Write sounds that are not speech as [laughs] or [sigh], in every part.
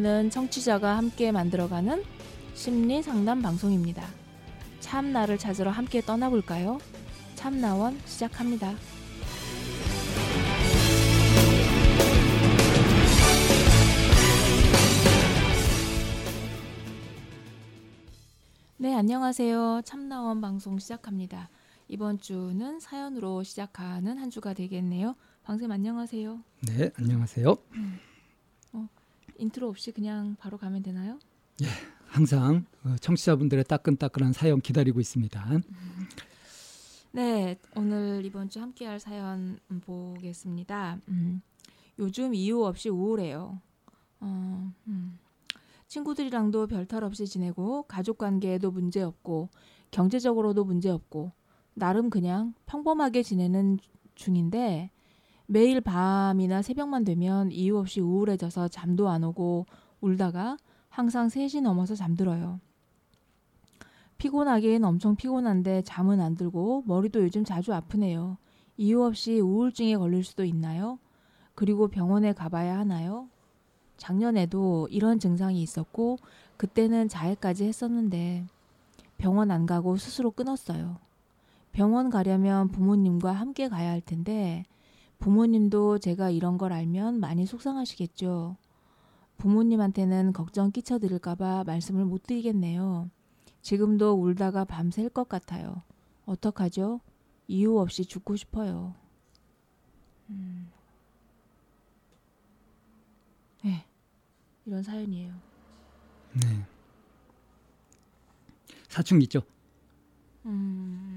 참나원은 청취자가 함께 만들어가는 심리 상담 방송입니다. 참나를 찾으러 함께 떠나볼까요? 참나원 시작합니다. 네, 안녕하세요. 참나원 방송 시작합니다. 이번 주는 사연으로 시작하는 한 주가 되겠네요. 방쌤 안녕하세요. 네, 안녕하세요. 인트로 없이 그냥 바로 가면 되나요? 항상 어, 청취자분들의 따끈따끈한 사연 기다리고 있습니다. 네, 오늘 이번 주 함께할 사연 음, 보겠습니다. 음, 요즘 이유 없이 우울해요. 어, 음, 친구들이랑도 별탈 없이 지내고 가족 관계에도 문제 없고 경제적으로도 문제 없고 나름 그냥 평범하게 지내는 중인데 매일 밤이나 새벽만 되면 이유 없이 우울해져서 잠도 안 오고 울다가 항상 3시 넘어서 잠들어요. 피곤하긴 엄청 피곤한데 잠은 안 들고 머리도 요즘 자주 아프네요. 이유 없이 우울증에 걸릴 수도 있나요? 그리고 병원에 가봐야 하나요? 작년에도 이런 증상이 있었고 그때는 자해까지 했었는데 병원 안 가고 스스로 끊었어요. 병원 가려면 부모님과 함께 가야 할 텐데 부모님도 제가 이런 걸 알면 많이 속상하시겠죠. 부모님한테는 걱정 끼쳐드릴까봐 말씀을 못 드리겠네요. 지금도 울다가 밤샐 것 같아요. 어떡하죠? 이유 없이 죽고 싶어요. 음. 네, 이런 사연이에요. 네. 사춘기죠. 음.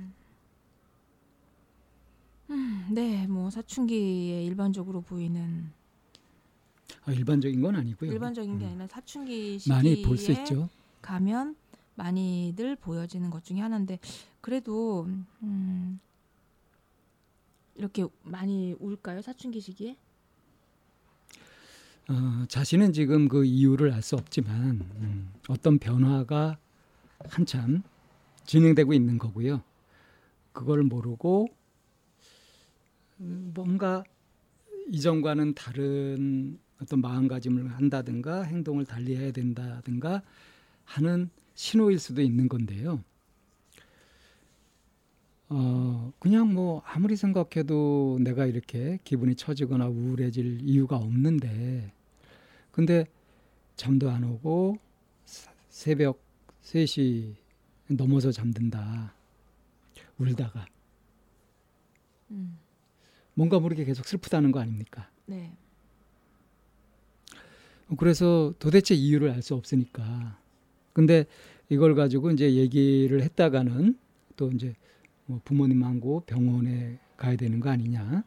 음, 네, 뭐 사춘기에 일반적으로 보이는 아, 일반적인 건 아니고요. 일반적인 게 아니라 사춘기 시기에 많이 볼 수 있죠. 가면 많이들 보여지는 것 중에 하나인데 그래도 음, 이렇게 많이 울까요 사춘기 시기에? 어, 자신은 지금 그 이유를 알 수 없지만 음, 어떤 변화가 한참 진행되고 있는 거고요. 그걸 모르고 음, 뭔가 이전과는 다른 어떤 마음가짐을 한다든가 행동을 달리해야 된다든가 하는 신호일 수도 있는 건데요. 어, 그냥 뭐 아무리 생각해도 내가 이렇게 기분이 처지거나 우울해질 이유가 없는데 근데 잠도 안 오고 사- 새벽 3시 넘어서 잠든다. 울다가 음, 뭔가 모르게 계속 슬프다는 거 아닙니까? 네. 그래서 도대체 이유를 알 수 없으니까. 근데 이걸 가지고 이제 얘기를 했다가는 또 이제 뭐 부모님하고 병원에 가야 되는 거 아니냐.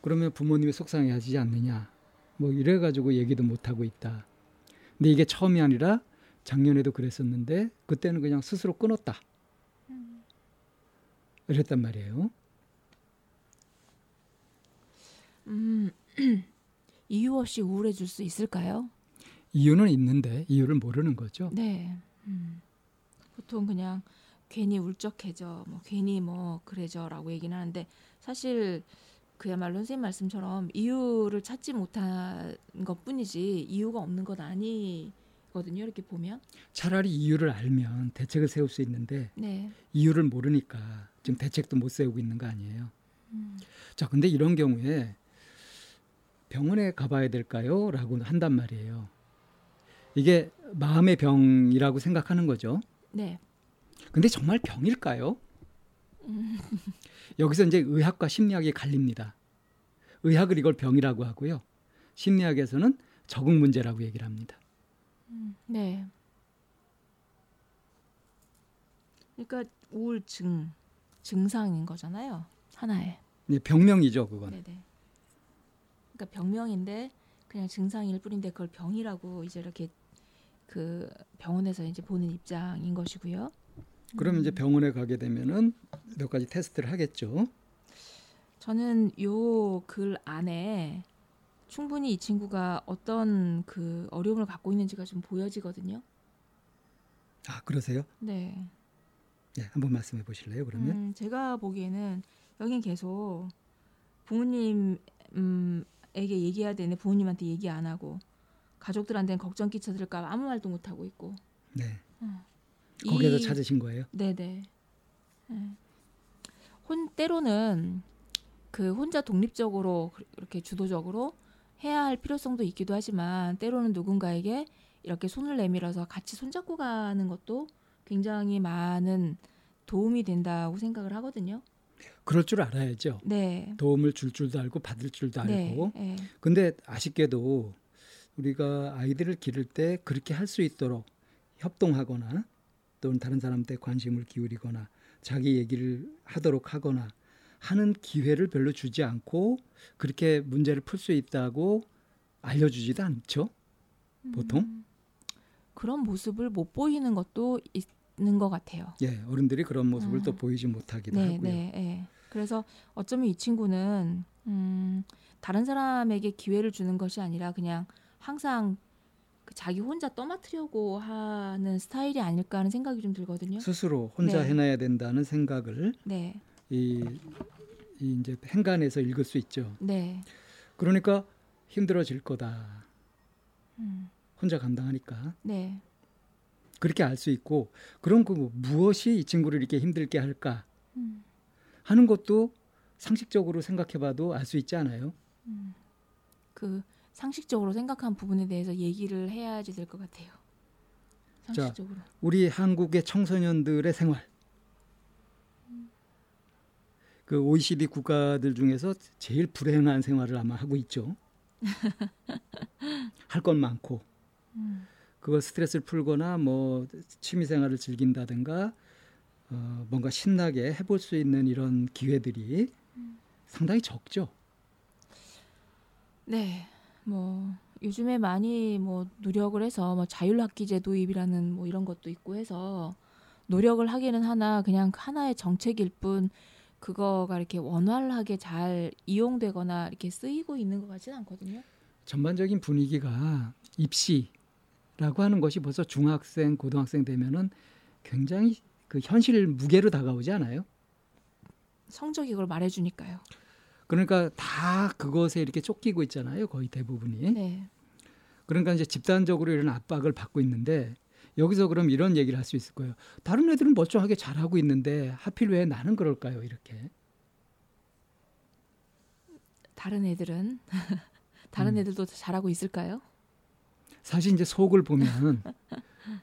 그러면 부모님이 속상해 하지 않느냐. 뭐 이래 가지고 얘기도 못 하고 있다. 근데 이게 처음이 아니라 작년에도 그랬었는데 그때는 그냥 스스로 끊었다. 이랬단 말이에요. 음, [clears throat] 이유 없이 우울해질 수 있을까요? 이유는 있는데 이유를 모르는 거죠. 네. 음, 보통 그냥 괜히 울적해져, 뭐 괜히 뭐 그래져라고 얘기는 하는데 사실 그야말로 선생님 말씀처럼 이유를 찾지 못한 것뿐이지 이유가 없는 건 아니거든요. 이렇게 보면. 차라리 이유를 알면 대책을 세울 수 있는데 네. 이유를 모르니까 지금 대책도 못 세우고 있는 거 아니에요. 자, 근데 이런 경우에 병원에 가봐야 될까요? 라고 한단 말이에요. 이게 마음의 병이라고 생각하는 거죠. 네. 근데 정말 병일까요? [laughs] 여기서 이제 의학과 심리학이 갈립니다. 의학을 이걸 병이라고 하고요. 심리학에서는 적응 문제라고 얘기를 합니다. 네. 그러니까 우울증 증상인 거잖아요. 하나의. 이제 병명이죠, 그건. 네네. 그러니까 병명인데 그냥 증상일 뿐인데 그걸 병이라고 이제 이렇게 그 병원에서 이제 보는 입장인 것이고요. 그러면 이제 병원에 가게 되면은 몇 가지 테스트를 하겠죠. 저는 요 글 안에 충분히 이 친구가 어떤 그 어려움을 갖고 있는지가 좀 보여지거든요. 아, 그러세요? 네. 네, 한번 말씀해 보실래요, 그러면? 음, 제가 보기에는 여긴 계속 부모님 음, 에게 얘기해야 되는데 부모님한테 얘기 안 하고 가족들한테는 걱정 끼쳐드릴까 봐 아무 말도 못 하고 있고. 네. 어. 거기에서 이- 찾으신 거예요? 네네. 네. 혼 때로는 그 혼자 독립적으로 그- 이렇게 주도적으로 해야 할 필요성도 있기도 하지만 때로는 누군가에게 이렇게 손을 내밀어서 같이 손잡고 가는 것도 굉장히 많은 도움이 된다고 생각을 하거든요. 그럴 줄 알아야죠. 네. 도움을 줄 줄도 알고 받을 줄도 알고. 네. 네. 근데 아쉽게도 우리가 아이들을 기를 때 그렇게 할 수 있도록 협동하거나 또는 다른 사람한테 관심을 기울이거나 자기 얘기를 하도록 하거나 하는 기회를 별로 주지 않고 그렇게 문제를 풀 수 있다고 알려주지도 않죠. 보통? 음, 그런 모습을 못 보이는 것도 있 는 것 같아요. 예, 어른들이 그런 모습을 음. 또 보이지 못하기도 네, 하고요. 네, 네. 그래서 어쩌면 이 친구는 음, 다른 사람에게 기회를 주는 것이 아니라 그냥 항상 그 자기 혼자 떠맡으려고 하는 스타일이 아닐까 하는 생각이 좀 들거든요. 스스로 혼자 네. 해놔야 된다는 생각을 네, 이, 이 이제 행간에서 읽을 수 있죠. 네, 그러니까 힘들어질 거다. 음, 혼자 감당하니까 네, 그렇게 알 수 있고 그럼 그 뭐- 무엇이 이 친구를 이렇게 힘들게 할까 음, 하는 것도 상식적으로 생각해봐도 알 수 있지 않아요? 그 상식적으로 생각한 부분에 대해서 얘기를 해야지 될 것 같아요. 상식적으로. 우리 한국의 청소년들의 생활 그 OECD 국가들 중에서 제일 불행한 생활을 아마 하고 있죠. [laughs] 할 건 많고 음, 그거 스트레스를 풀거나 뭐 취미 생활을 즐긴다든가 어, 뭔가 신나게 해볼 수 있는 이런 기회들이 상당히 적죠. 네, 뭐 요즘에 많이 뭐 노력을 해서 뭐 자율학기제 도입이라는 뭐 이런 것도 있고 해서 노력을 하기는 하나 그냥 하나의 정책일 뿐 그거가 이렇게 원활하게 잘 이용되거나 이렇게 쓰이고 있는 것 같지는 않거든요. 전반적인 분위기가 입시 라고 하는 것이 벌써 중학생, 고등학생 되면은 굉장히 그 현실 무게로 다가오지 않아요? 성적이 그걸 말해주니까요. 그러니까 다 그것에 이렇게 쫓기고 있잖아요. 거의 대부분이. 네, 그러니까 이제 집단적으로 이런 압박을 받고 있는데 여기서 그럼 이런 얘기를 할 수 있을 거예요. 다른 애들은 멀쩡하게 잘하고 있는데 하필 왜 나는 그럴까요? 이렇게. 다른 애들은 [laughs] 다른 음. 애들도 잘하고 있을까요? 사실 이제 속을 보면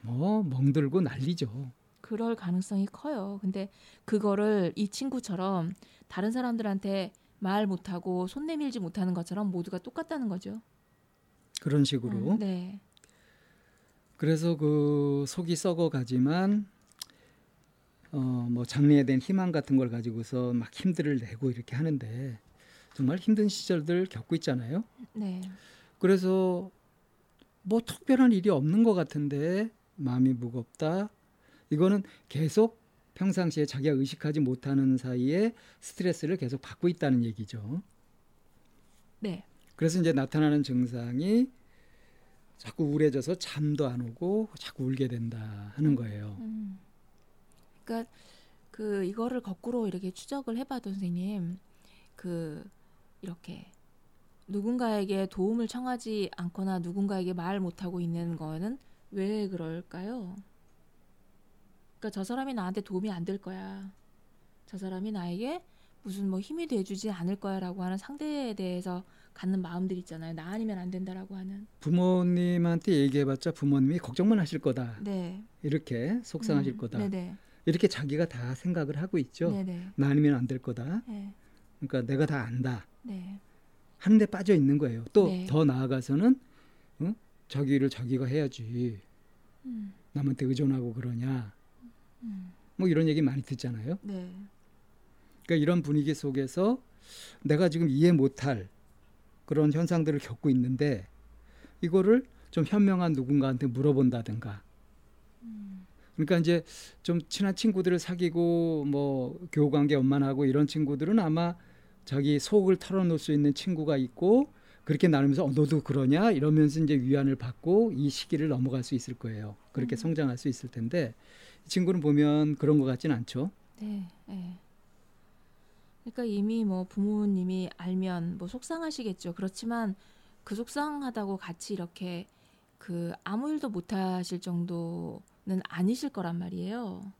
뭐 멍들고 난리죠. 그럴 가능성이 커요. 근데 그거를 이 친구처럼 다른 사람들한테 말 못하고 손 내밀지 못하는 것처럼 모두가 똑같다는 거죠. 그런 식으로. 음, 네. 그래서 그 속이 썩어가지만 어뭐 장래에 대한 희망 같은 걸 가지고서 막 힘들을 내고 이렇게 하는데 정말 힘든 시절들 겪고 있잖아요. 네. 그래서 뭐 특별한 일이 없는 것 같은데 마음이 무겁다. 이거는 계속 평상시에 자기가 의식하지 못하는 사이에 스트레스를 계속 받고 있다는 얘기죠. 네. 그래서 이제 나타나는 증상이 자꾸 우울해져서 잠도 안 오고 자꾸 울게 된다 하는 거예요. 음. 그러니까 그 이거를 거꾸로 이렇게 추적을 해봐도 선생님 그 이렇게 누군가에게 도움을 청하지 않거나 누군가에게 말 못하고 있는 거는 왜 그럴까요? 그러니까 저 사람이 나한테 도움이 안 될 거야. 저 사람이 나에게 무슨 뭐 힘이 돼주지 않을 거야라고 하는 상대에 대해서 갖는 마음들 있잖아요. 나 아니면 안 된다라고 하는. 부모님한테 얘기해봤자 부모님이 걱정만 하실 거다. 네. 이렇게 속상하실 음, 거다. 네네. 이렇게 자기가 다 생각을 하고 있죠. 네네. 나 아니면 안 될 거다. 네. 그러니까 내가 다 안다. 네. 하는데 빠져 있는 거예요. 또 네. 더 나아가서는 어? 자기를 자기가 해야지. 음. 남한테 의존하고 그러냐. 음. 뭐 이런 얘기 많이 듣잖아요. 네. 그러니까 이런 분위기 속에서 내가 지금 이해 못할 그런 현상들을 겪고 있는데 이거를 좀 현명한 누군가한테 물어본다든가. 그러니까 이제 좀 친한 친구들을 사귀고 뭐 교우 관계 원만하고 이런 친구들은 아마 자기 속을 털어놓을 수 있는 친구가 있고 그렇게 나누면서 어, 너도 그러냐 이러면서 이제 위안을 받고 이 시기를 넘어갈 수 있을 거예요. 그렇게 음. 성장할 수 있을 텐데 이 친구는 보면 그런 것 같지는 않죠. 네. 네. 그러니까 이미 뭐 부모님이 알면 뭐 속상하시겠죠. 그렇지만 그 속상하다고 같이 이렇게 그 아무 일도 못 하실 정도는 아니실 거란 말이에요.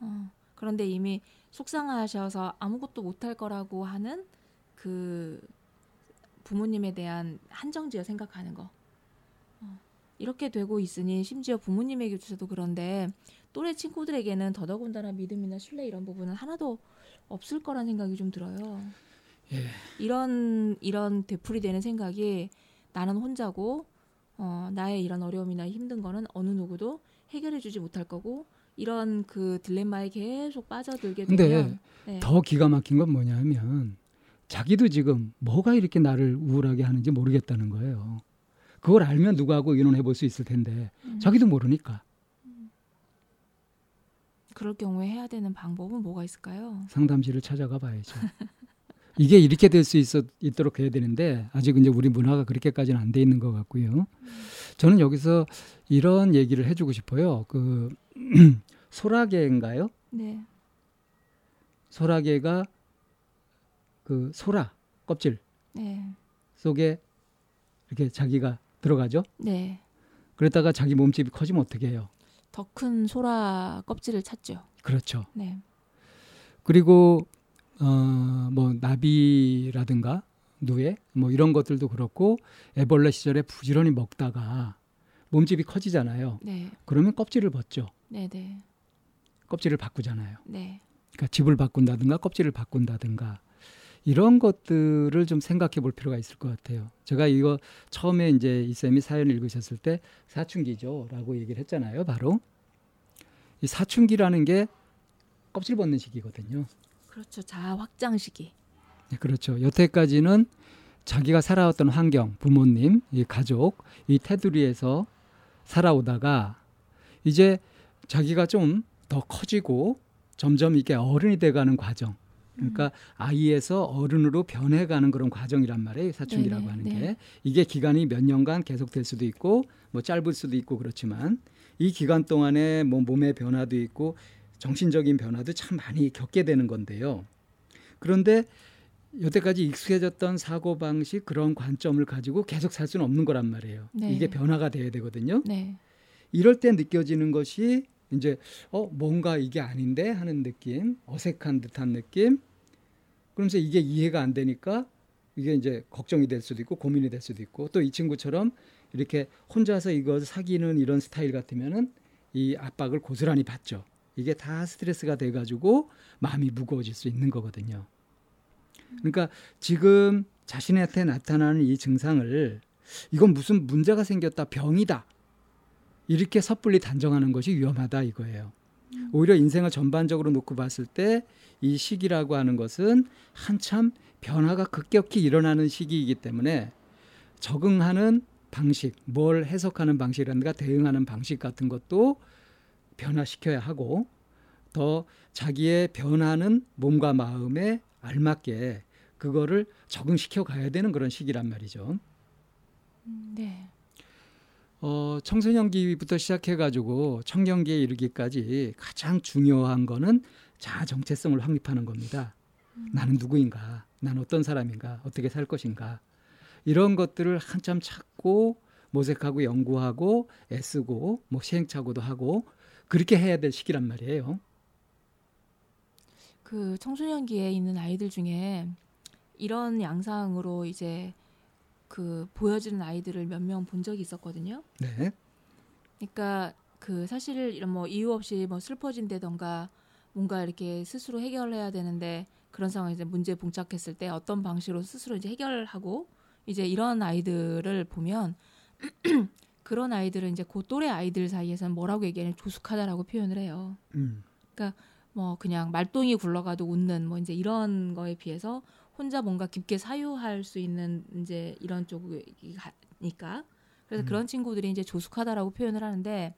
어, 그런데 이미 속상하셔서 아무것도 못할 거라고 하는 그 부모님에 대한 한정지어 생각하는 거. 어, 이렇게 되고 있으니 심지어 부모님에게조차도 그런데 또래 친구들에게는 더더군다나 믿음이나 신뢰 이런 부분은 하나도 없을 거란 생각이 좀 들어요. 예. 이런 이런 되풀이 되는 생각이 나는 혼자고 어, 나의 이런 어려움이나 힘든 거는 어느 누구도 해결해 주지 못할 거고 이런 그 딜레마에 계속 빠져들게 되면 네. 더 기가 막힌 건 뭐냐면 자기도 지금 뭐가 이렇게 나를 우울하게 하는지 모르겠다는 거예요. 그걸 알면 누구하고 의논해 볼 수 있을 텐데 음, 자기도 모르니까 그럴 경우에 해야 되는 방법은 뭐가 있을까요? 상담실을 찾아가 봐야죠. [laughs] 이게 이렇게 될 수 있도록 해야 되는데 아직 이제 우리 문화가 그렇게까지는 안 돼 있는 것 같고요. 저는 여기서 이런 얘기를 해주고 싶어요. 그 [clears throat] 소라게인가요? 네, 소라게가 그 소라 껍질 네, 속에 이렇게 자기가 들어가죠. 네. 그러다가 자기 몸집이 커지면 어떻게 해요? 더 큰 소라 껍질을 찾죠. 그렇죠. 네, 그리고 어 뭐 나비라든가 누에 뭐 이런 것들도 그렇고 애벌레 시절에 부지런히 먹다가 몸집이 커지잖아요. 네, 그러면 껍질을 벗죠. 네, 네, 껍질을 바꾸잖아요. 네. 그러니까 집을 바꾼다든가 껍질을 바꾼다든가 이런 것들을 좀 생각해 볼 필요가 있을 것 같아요. 제가 이거 처음에 이제 이 쌤이 사연을 읽으셨을 때 사춘기죠라고 얘기를 했잖아요. 바로 이 사춘기라는 게 껍질 벗는 시기거든요. 그렇죠. 자아 확장 시기. 네, 그렇죠. 여태까지는 자기가 살아왔던 환경, 부모님, 이 가족, 이 테두리에서 살아오다가 이제 자기가 좀 더 커지고 점점 이게 어른이 돼가는 과정. 그러니까 아이에서 어른으로 변해가는 그런 과정이란 말이에요. 사춘기라고 네네, 하는 네. 게 이게 기간이 몇 년간 계속될 수도 있고 뭐 짧을 수도 있고 그렇지만 이 기간 동안에 뭐 몸의 변화도 있고 정신적인 변화도 참 많이 겪게 되는 건데요. 그런데 여태까지 익숙해졌던 사고 방식 그런 관점을 가지고 계속 살 수는 없는 거란 말이에요. 네. 이게 변화가 돼야 되거든요. 네, 이럴 때 느껴지는 것이 이제 어 뭔가 이게 아닌데 하는 느낌, 어색한 듯한 느낌. 그러면서 이게 이해가 안 되니까 이게 이제 걱정이 될 수도 있고 고민이 될 수도 있고 또 이 친구처럼 이렇게 혼자서 이걸 사귀는 이런 스타일 같으면은 이 압박을 고스란히 받죠. 이게 다 스트레스가 돼 가지고 마음이 무거워질 수 있는 거거든요. 그러니까 지금 자신한테 나타나는 이 증상을 이건 무슨 문제가 생겼다 병이다 이렇게 섣불리 단정하는 것이 위험하다 이거예요. 오히려 인생을 전반적으로 놓고 봤을 때 이 시기라고 하는 것은 한참 변화가 급격히 일어나는 시기이기 때문에 적응하는 방식, 뭘 해석하는 방식이라든가 대응하는 방식 같은 것도 변화시켜야 하고 더 자기의 변하는 몸과 마음에 알맞게 그거를 적응시켜 가야 되는 그런 시기란 말이죠. 음, 네, 어, 청소년기부터 시작해가지고 청년기에 이르기까지 가장 중요한 거는 자아 정체성을 확립하는 겁니다. 나는 누구인가? 난 어떤 사람인가? 어떻게 살 것인가? 이런 것들을 한참 찾고 모색하고 연구하고 애쓰고 뭐 시행착오도 하고 그렇게 해야 될 시기란 말이에요. 그 청소년기에 있는 아이들 중에 이런 양상으로 이제 그 보여지는 아이들을 몇 명 본 적이 있었거든요. 네. 그러니까 그 사실 이런 뭐 이유 없이 뭐 슬퍼진다던가 뭔가 이렇게 스스로 해결해야 되는데 그런 상황에서 문제 봉착했을 때 어떤 방식으로 스스로 이제 해결하고 이제 이런 아이들을 보면 [clears throat] 그런 아이들은 이제 그 또래 아이들 사이에서는 뭐라고 얘기하냐면 조숙하다라고 표현을 해요. 음. 뭐 그냥 말똥이 굴러가도 웃는 뭐 이제 이런 거에 비해서 혼자 뭔가 깊게 사유할 수 있는 이제 이런 쪽이니까 그래서 음. 그런 친구들이 이제 조숙하다라고 표현을 하는데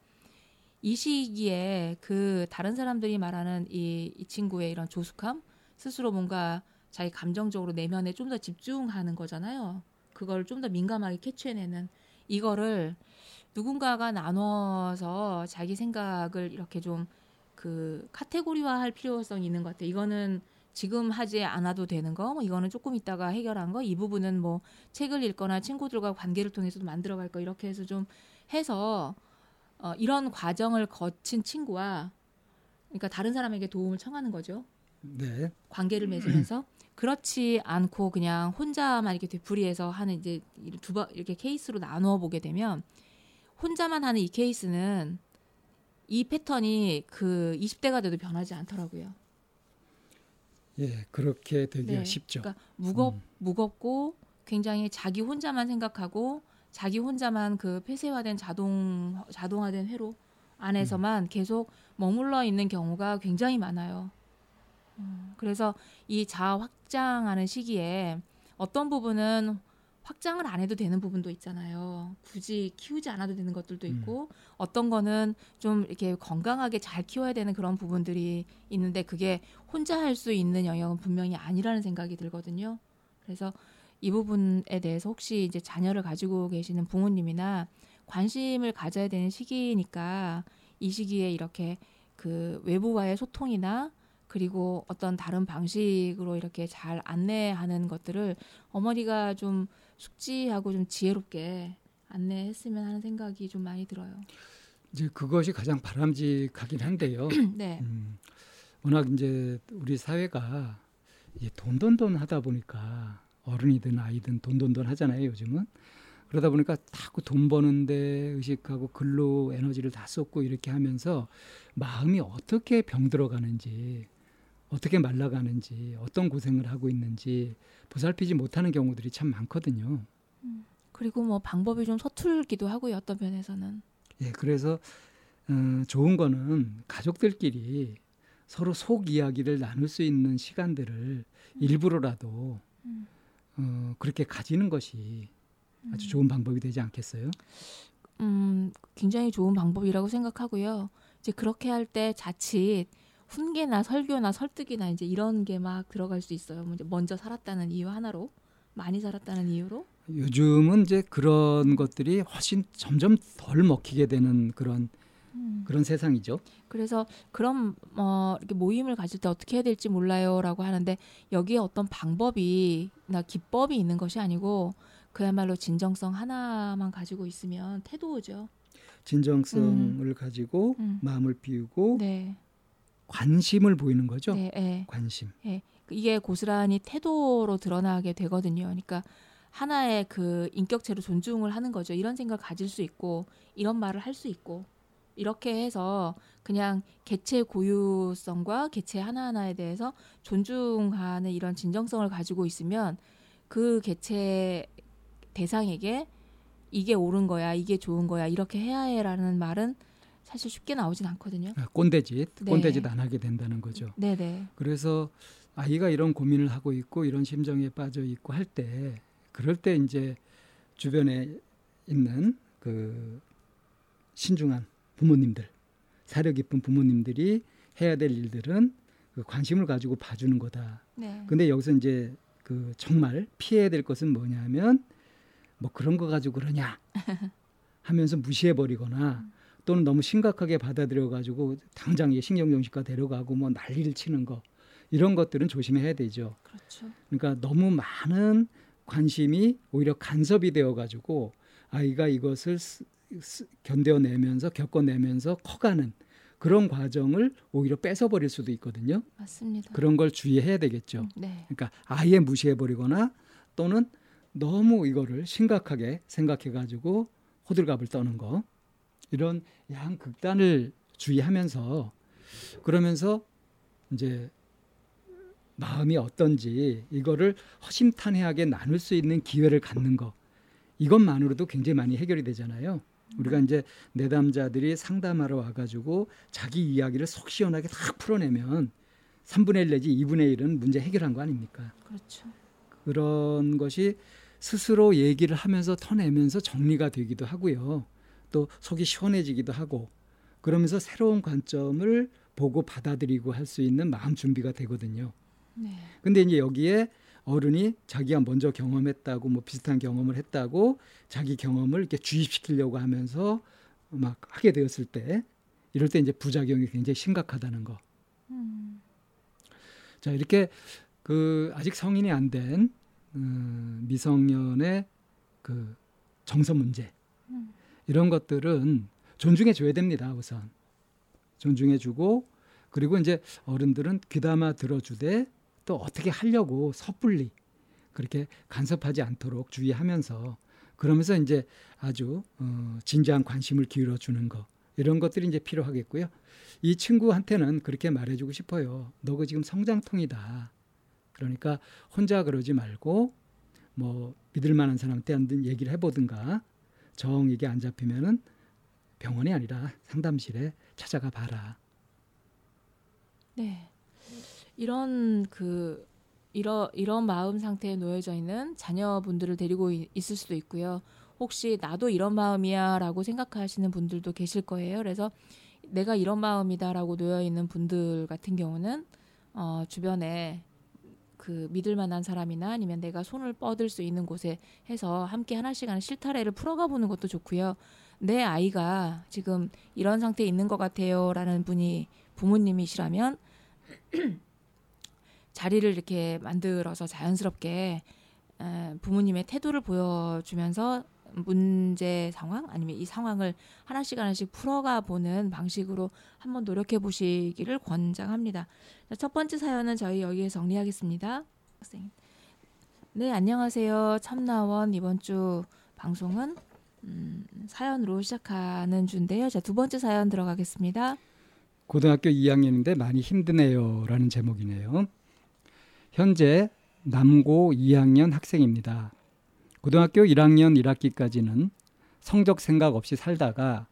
이 시기에 그 다른 사람들이 말하는 이, 이 친구의 이런 조숙함 스스로 뭔가 자기 감정적으로 내면에 좀 더 집중하는 거잖아요. 그걸 좀 더 민감하게 캐치해내는 이거를 누군가가 나눠서 자기 생각을 이렇게 좀 그 카테고리화할 필요성이 있는 것 같아요. 이거는 지금 하지 않아도 되는 거, 뭐 이거는 조금 있다가 해결한 거, 이 부분은 뭐 책을 읽거나 친구들과 관계를 통해서도 만들어갈 거 이렇게 해서 좀 해서 어, 이런 과정을 거친 친구와 그러니까 다른 사람에게 도움을 청하는 거죠. 네. 관계를 맺으면서 그렇지 않고 그냥 혼자만 이렇게 되풀이해서 하는 이제 두 번 이렇게 케이스로 나누어 보게 되면 혼자만 하는 이 케이스는 이 패턴이 그 20대가 돼도 변하지 않더라고요. 예, 그렇게 되기가 네, 쉽죠. 그러니까 무겁 음. 무겁고 굉장히 자기 혼자만 생각하고 자기 혼자만 그 폐쇄화된 자동 자동화된 회로 안에서만 음. 계속 머물러 있는 경우가 굉장히 많아요. 음, 그래서 이 자아 확장하는 시기에 어떤 부분은 확장을 안 해도 되는 부분도 있잖아요. 굳이 키우지 않아도 되는 것들도 음. 있고 어떤 거는 좀 이렇게 건강하게 잘 키워야 되는 그런 부분들이 있는데 그게 혼자 할 수 있는 영역은 분명히 아니라는 생각이 들거든요. 그래서 이 부분에 대해서 혹시 이제 자녀를 가지고 계시는 부모님이나 관심을 가져야 되는 시기니까 이 시기에 이렇게 그 외부와의 소통이나 그리고 어떤 다른 방식으로 이렇게 잘 안내하는 것들을 어머니가 좀 숙지하고 좀 지혜롭게 안내했으면 하는 생각이 좀 많이 들어요. 이제 그것이 가장 바람직하긴 한데요. [clears throat] 네. 음, 워낙 이제 우리 사회가 이제 돈돈돈 하다 보니까 어른이든 아이든 돈돈돈 하잖아요. 요즘은 그러다 보니까 자꾸 돈 버는데 의식하고 근로 에너지를 다 쏟고 이렇게 하면서 마음이 어떻게 병들어 가는지 어떻게 말라가는지 어떤 고생을 하고 있는지 보살피지 못하는 경우들이 참 많거든요. 그리고 뭐 방법이 좀 서툴기도 하고요. 어떤 면에서는. 예, 그래서 어, 좋은 거는 가족들끼리 서로 속 이야기를 나눌 수 있는 시간들을 일부러라도 음. 어, 그렇게 가지는 것이 아주 좋은 방법이 되지 않겠어요? 음, 굉장히 좋은 방법이라고 생각하고요. 이제 그렇게 할 때 자칫 훈계나 설교나 설득이나 이제 이런 게 막 들어갈 수 있어요. 먼저, 먼저 살았다는 이유 하나로 많이 살았다는 이유로. 요즘은 이제 그런 것들이 훨씬 점점 덜 먹히게 되는 그런 그런 세상이죠. 그래서 그런 어 이렇게 모임을 가질 때 어떻게 해야 될지 몰라요라고 하는데 여기에 어떤 방법이나 기법이 있는 것이 아니고 그야말로 진정성 하나만 가지고 있으면 태도죠. 진정성을 가지고 음. 마음을 비우고 네. 관심을 보이는 거죠. 네, 네. 관심. 이게 고스란히 태도로 드러나게 되거든요. 그러니까 하나의 그 인격체로 존중을 하는 거죠. 이런 생각 가질 수 있고 이런 말을 할 수 있고 이렇게 해서 그냥 개체 고유성과 개체 하나하나에 대해서 존중하는 이런 진정성을 가지고 있으면 그 개체 대상에게 이게 옳은 거야, 이게 좋은 거야, 이렇게 해야 해라는 말은 사실 쉽게 나오진 않거든요. 아, 꼰대짓, 네. 꼰대짓 안 하게 된다는 거죠. 네네. 그래서 아이가 이런 고민을 하고 있고 이런 심정에 빠져 있고 할 때 그럴 때 이제 주변에 있는 그 신중한 부모님들 사려 깊은 부모님들이 해야 될 일들은 그 관심을 가지고 봐주는 거다. 네. 근데 여기서 이제 그 정말 피해야 될 것은 뭐냐면 뭐 그런 거 가지고 그러냐 [laughs] 하면서 무시해 버리거나 또는 너무 심각하게 받아들여 가지고 당장 이 신경정신과 데려가고 뭐 난리를 치는 거 이런 것들은 조심해야 되죠. 그렇죠. 그러니까 너무 많은 관심이 오히려 간섭이 되어 가지고 아이가 이것을 스- 스- 견뎌내면서 겪어내면서 커가는 그런 과정을 오히려 뺏어버릴 수도 있거든요. 맞습니다. 그런 걸 주의해야 되겠죠. 네. 그러니까 아예 무시해버리거나 또는 너무 이거를 심각하게 생각해가지고 호들갑을 떠는 거 이런 양 극단을 주의하면서 그러면서 이제 마음이 어떤지 이거를 허심탄회하게 나눌 수 있는 기회를 갖는 거 이것만으로도 굉장히 많이 해결이 되잖아요. 우리가 이제 내담자들이 상담하러 와가지고 자기 이야기를 속 시원하게 딱 풀어내면 3분의 1 내지 2분의 1은 문제 해결한 거 아닙니까? 그렇죠. 그런 것이 스스로 얘기를 하면서 터내면서 정리가 되기도 하고요. 또 속이 시원해지기도 하고 그러면서 새로운 관점을 보고 받아들이고 할 수 있는 마음 준비가 되거든요. 네. 근데 이제 여기에 어른이 자기가 먼저 경험했다고 뭐 비슷한 경험을 했다고 자기 경험을 이렇게 주입시키려고 하면서 막 하게 되었을 때 이럴 때 이제 부작용이 굉장히 심각하다는 거. 음. 자 이렇게 그 아직 성인이 안된 음, 미성년의 그 정서 문제 음. 이런 것들은 존중해 줘야 됩니다. 우선 존중해 주고 그리고 이제 어른들은 귀담아 들어주되 또 어떻게 하려고 섣불리 그렇게 간섭하지 않도록 주의하면서 그러면서 이제 아주 어, 진지한 관심을 기울여 주는 거 이런 것들이 이제 필요하겠고요. 이 친구한테는 그렇게 말해주고 싶어요. 너가 지금 성장통이다. 그러니까 혼자 그러지 말고 뭐 믿을 만한 사람한테 한번 얘기를 해보든가 정 이게 안 잡히면은 병원이 아니라 상담실에 찾아가 봐라. 네. 이런 그 이런 이런 마음 상태에 놓여져 있는 자녀분들을 데리고 있을 수도 있고요. 혹시 나도 이런 마음이야라고 생각하시는 분들도 계실 거예요. 그래서 내가 이런 마음이다라고 놓여 있는 분들 같은 경우는 어, 주변에 그 믿을 만한 사람이나 아니면 내가 손을 뻗을 수 있는 곳에 해서 함께 하나씩 하는 실타래를 풀어가 보는 것도 좋고요. 내 아이가 지금 이런 상태에 있는 것 같아요라는 분이 부모님이시라면 [clears throat] 자리를 이렇게 만들어서 자연스럽게 부모님의 태도를 보여주면서 문제 상황 아니면 이 상황을 하나씩 하나씩 풀어가 보는 방식으로 한번 노력해 보시기를 권장합니다. 첫 번째 사연은 저희 여기에 정리하겠습니다. 네, 안녕하세요. 참나원 이번 주 방송은 음, 사연으로 시작하는 주인데요. 자, 두 번째 사연 들어가겠습니다. 고등학교 2학년인데 많이 힘드네요라는 제목이네요. 현재 남고 2학년 학생입니다. 고등학교 1학년 1학기까지는 성적 생각 없이 살다가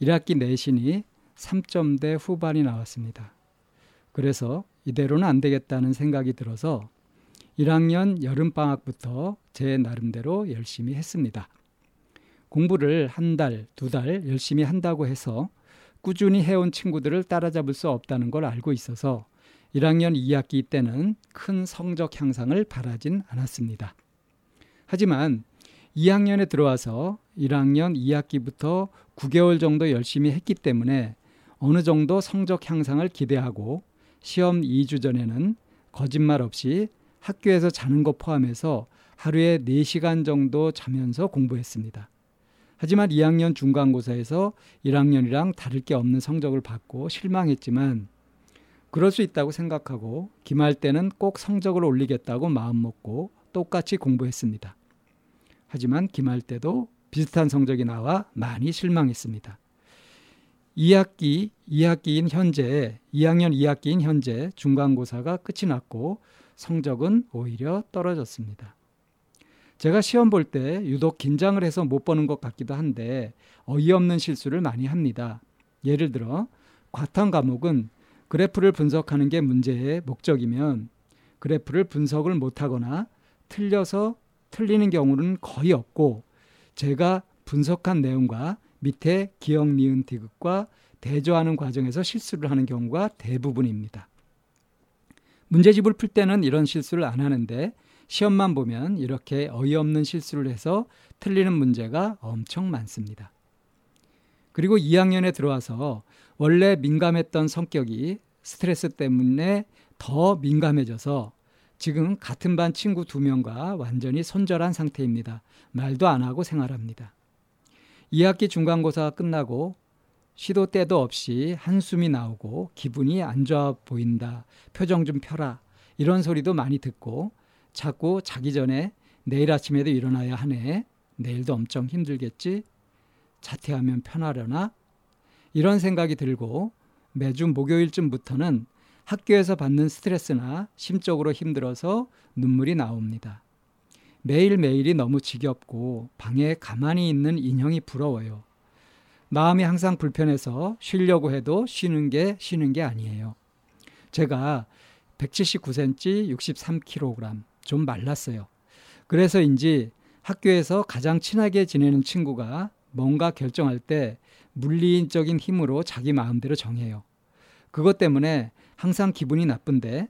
1학기 내신이 3점대 후반이 나왔습니다. 그래서 이대로는 안 되겠다는 생각이 들어서 1학년 여름방학부터 제 나름대로 열심히 했습니다. 공부를 한 달, 두 달 열심히 한다고 해서 꾸준히 해온 친구들을 따라잡을 수 없다는 걸 알고 있어서 1학년 2학기 때는 큰 성적 향상을 바라진 않았습니다. 하지만 2학년에 들어와서 1학년 2학기부터 9개월 정도 열심히 했기 때문에 어느 정도 성적 향상을 기대하고 시험 2주 전에는 거짓말 없이 학교에서 자는 것 포함해서 하루에 4시간 정도 자면서 공부했습니다. 하지만 2학년 중간고사에서 1학년이랑 다를 게 없는 성적을 받고 실망했지만 그럴 수 있다고 생각하고 기말 때는 꼭 성적을 올리겠다고 마음먹고 똑같이 공부했습니다. 하지만 기말 때도 비슷한 성적이 나와 많이 실망했습니다. 2학기, 2학기인 현재, 2학년 2학기인 현재 중간고사가 끝이 났고 성적은 오히려 떨어졌습니다. 제가 시험 볼 때 유독 긴장을 해서 못 보는 것 같기도 한데 어이없는 실수를 많이 합니다. 예를 들어 과탐 과목은 그래프를 분석하는 게 문제의 목적이면 그래프를 분석을 못하거나 틀려서 틀리는 경우는 거의 없고 제가 분석한 내용과 밑에 기억 니은 디귿과 대조하는 과정에서 실수를 하는 경우가 대부분입니다. 문제집을 풀 때는 이런 실수를 안 하는데 시험만 보면 이렇게 어이없는 실수를 해서 틀리는 문제가 엄청 많습니다. 그리고 2학년에 들어와서 원래 민감했던 성격이 스트레스 때문에 더 민감해져서 지금 같은 반 친구 두 명과 완전히 손절한 상태입니다. 말도 안 하고 생활합니다. 2학기 중간고사가 끝나고 시도 때도 없이 한숨이 나오고 기분이 안 좋아 보인다. 표정 좀 펴라. 이런 소리도 많이 듣고 자꾸 자기 전에 내일 아침에도 일어나야 하네. 내일도 엄청 힘들겠지. 자퇴하면 편하려나? 이런 생각이 들고 매주 목요일쯤부터는 학교에서 받는 스트레스나 심적으로 힘들어서 눈물이 나옵니다. 매일매일이 너무 지겹고 방에 가만히 있는 인형이 부러워요. 마음이 항상 불편해서 쉬려고 해도 쉬는 게 쉬는 게 아니에요. 제가 179cm 63kg 좀 말랐어요. 그래서인지 학교에서 가장 친하게 지내는 친구가 뭔가 결정할 때 물리적인 힘으로 자기 마음대로 정해요. 그것 때문에 항상 기분이 나쁜데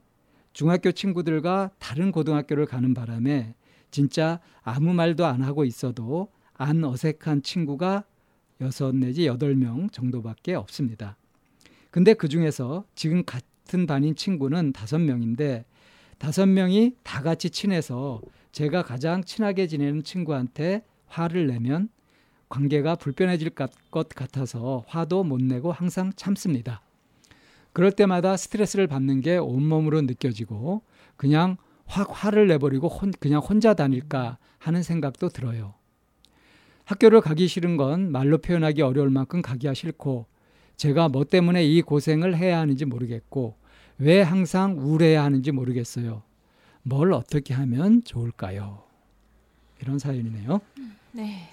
중학교 친구들과 다른 고등학교를 가는 바람에 진짜 아무 말도 안 하고 있어도 안 어색한 친구가 여섯 내지 여덟 명 정도밖에 없습니다. 근데 그 중에서 지금 같은 반인 친구는 다섯 명인데 다섯 명이 다 같이 친해서 제가 가장 친하게 지내는 친구한테 화를 내면 관계가 불편해질 것 같아서 화도 못 내고 항상 참습니다. 그럴 때마다 스트레스를 받는 게 온몸으로 느껴지고 그냥 확 화를 내버리고 혼, 그냥 혼자 다닐까 하는 생각도 들어요. 학교를 가기 싫은 건 말로 표현하기 어려울 만큼 가기가 싫고 제가 뭐 때문에 이 고생을 해야 하는지 모르겠고 왜 항상 우울해야 하는지 모르겠어요. 뭘 어떻게 하면 좋을까요? 이런 사연이네요. 네.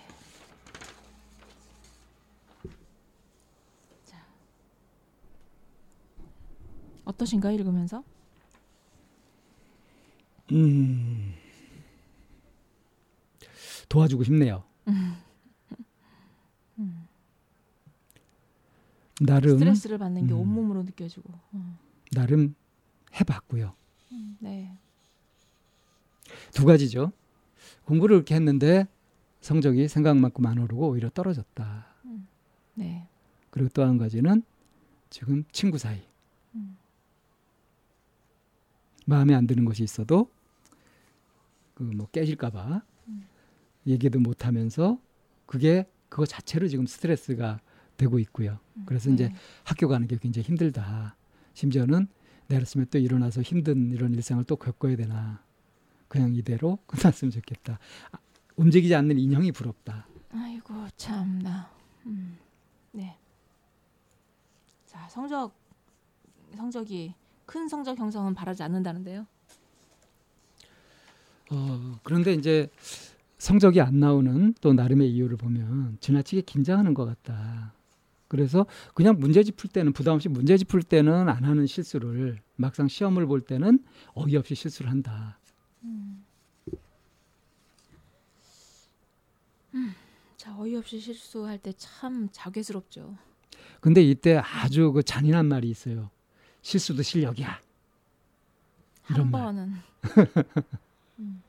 어떠신가요, 읽으면서? 음. 도와주고 싶네요. [laughs] 나름 스트레스를 받는 게 음. 온몸으로 느껴지고. 음. 나름 해봤고요. 음, 네. 두 가지죠. 공부를 이렇게 했는데 성적이 생각만큼 안 오르고 오히려 떨어졌다. 네. 그리고 또 한 가지는 지금 친구 사이 음. 마음에 안 드는 것이 있어도 그 뭐 깨질까봐 음. 얘기도 못하면서 그게 그거 자체로 지금 스트레스가 되고 있고요. 그래서 이제 네. 학교 가는 게 굉장히 힘들다. 심지어는 내렸으면 또 일어나서 힘든 이런 일상을 또 겪어야 되나. 그냥 이대로 [laughs] 끝났으면 좋겠다. 아, 움직이지 않는 인형이 부럽다. 아이고 참나. 음. 네. 자 성적 성적이 큰 성적 형성은 바라지 않는다는데요. 어, 그런데 이제 성적이 안 나오는 또 나름의 이유를 보면 지나치게 긴장하는 것 같다. 그래서 그냥 문제집 풀 때는 부담 없이 문제집 풀 때는 안 하는 실수를 막상 시험을 볼 때는 어이없이 실수를 한다. 자 어이없이 실수할 때 참 자괴스럽죠. 근데 이때 아주 그 잔인한 말이 있어요. 실수도 실력이야. 이런 한 말. 번은 [laughs] 음.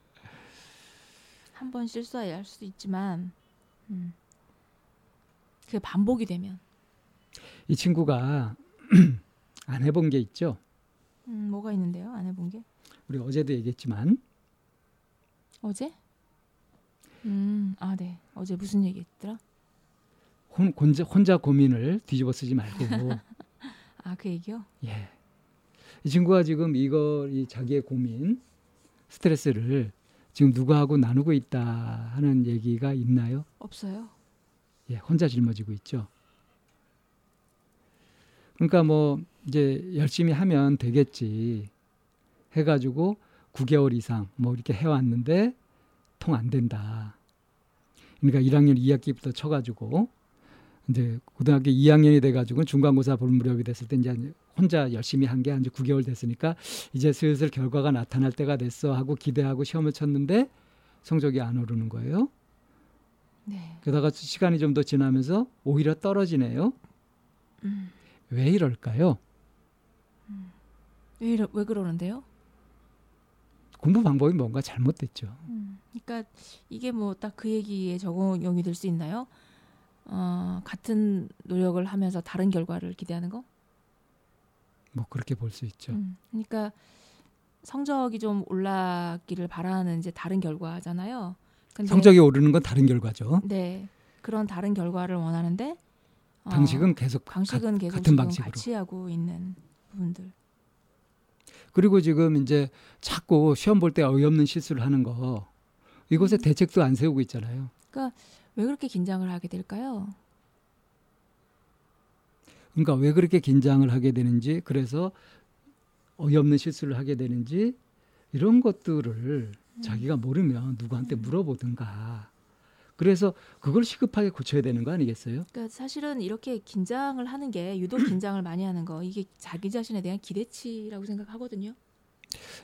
한번 실수해야 할 수도 있지만 음. 그게 반복이 되면 이 친구가 [clears throat] 안 해본 게 있죠. 음, 뭐가 있는데요? 안 해본 게 우리 어제도 얘기했지만 어제? 음, 아 네. 어제 무슨 얘기했더라? 혼, 혼자, 혼자 고민을 뒤집어 쓰지 말고 [laughs] 아 그 얘기요? 예. 이 친구가 지금 이거 이 자기의 고민 스트레스를 지금 누구하고 나누고 있다 하는 얘기가 있나요? 없어요. 예, 혼자 짊어지고 있죠. 그러니까 뭐 이제 열심히 하면 되겠지 해가지고 9개월 이상 뭐 이렇게 해왔는데 통 안 된다. 그러니까 1학년 2학기부터 쳐가지고 이제 고등학교 2학년이 돼가지고 중간고사 볼 무렵이 됐을 때 이제 혼자 열심히 한 게 한 9개월 됐으니까 이제 슬슬 결과가 나타날 때가 됐어 하고 기대하고 시험을 쳤는데 성적이 안 오르는 거예요. 네. 게다가 시간이 좀 더 지나면서 오히려 떨어지네요. 음. 왜 이럴까요? 왜 이러, 왜 그러는데요? 공부 방법이 뭔가 잘못됐죠. 음. 그러니까 이게 뭐 딱 그 얘기에 적용이 될 수 있나요? 어, 같은 노력을 하면서 다른 결과를 기대하는 거? 뭐 그렇게 볼 수 있죠. 음. 그러니까 성적이 좀 올라기를 바라는 이제 다른 결과잖아요. 근데 성적이 오르는 건 다른 결과죠. 네 그런 다른 결과를 원하는데 어, 방식은 계속 방식은 가- 계속 같은 방식으로. 같이 하고 있는 부분들. 그리고 지금 이제 자꾸 시험 볼 때 어이없는 실수를 하는 거 이것에 대책도 안 세우고 있잖아요. 왜 그렇게 긴장을 하게 될까요? 그러니까 왜 그렇게 긴장을 하게 되는지 그래서 어이없는 실수를 하게 되는지 이런 것들을 자기가 모르면 누구한테 물어보든가 그래서 그걸 시급하게 고쳐야 되는 거 아니겠어요? 그러니까 사실은 이렇게 긴장을 하는 게 유독 긴장을 많이 하는 거 이게 자기 자신에 대한 기대치라고 생각하거든요.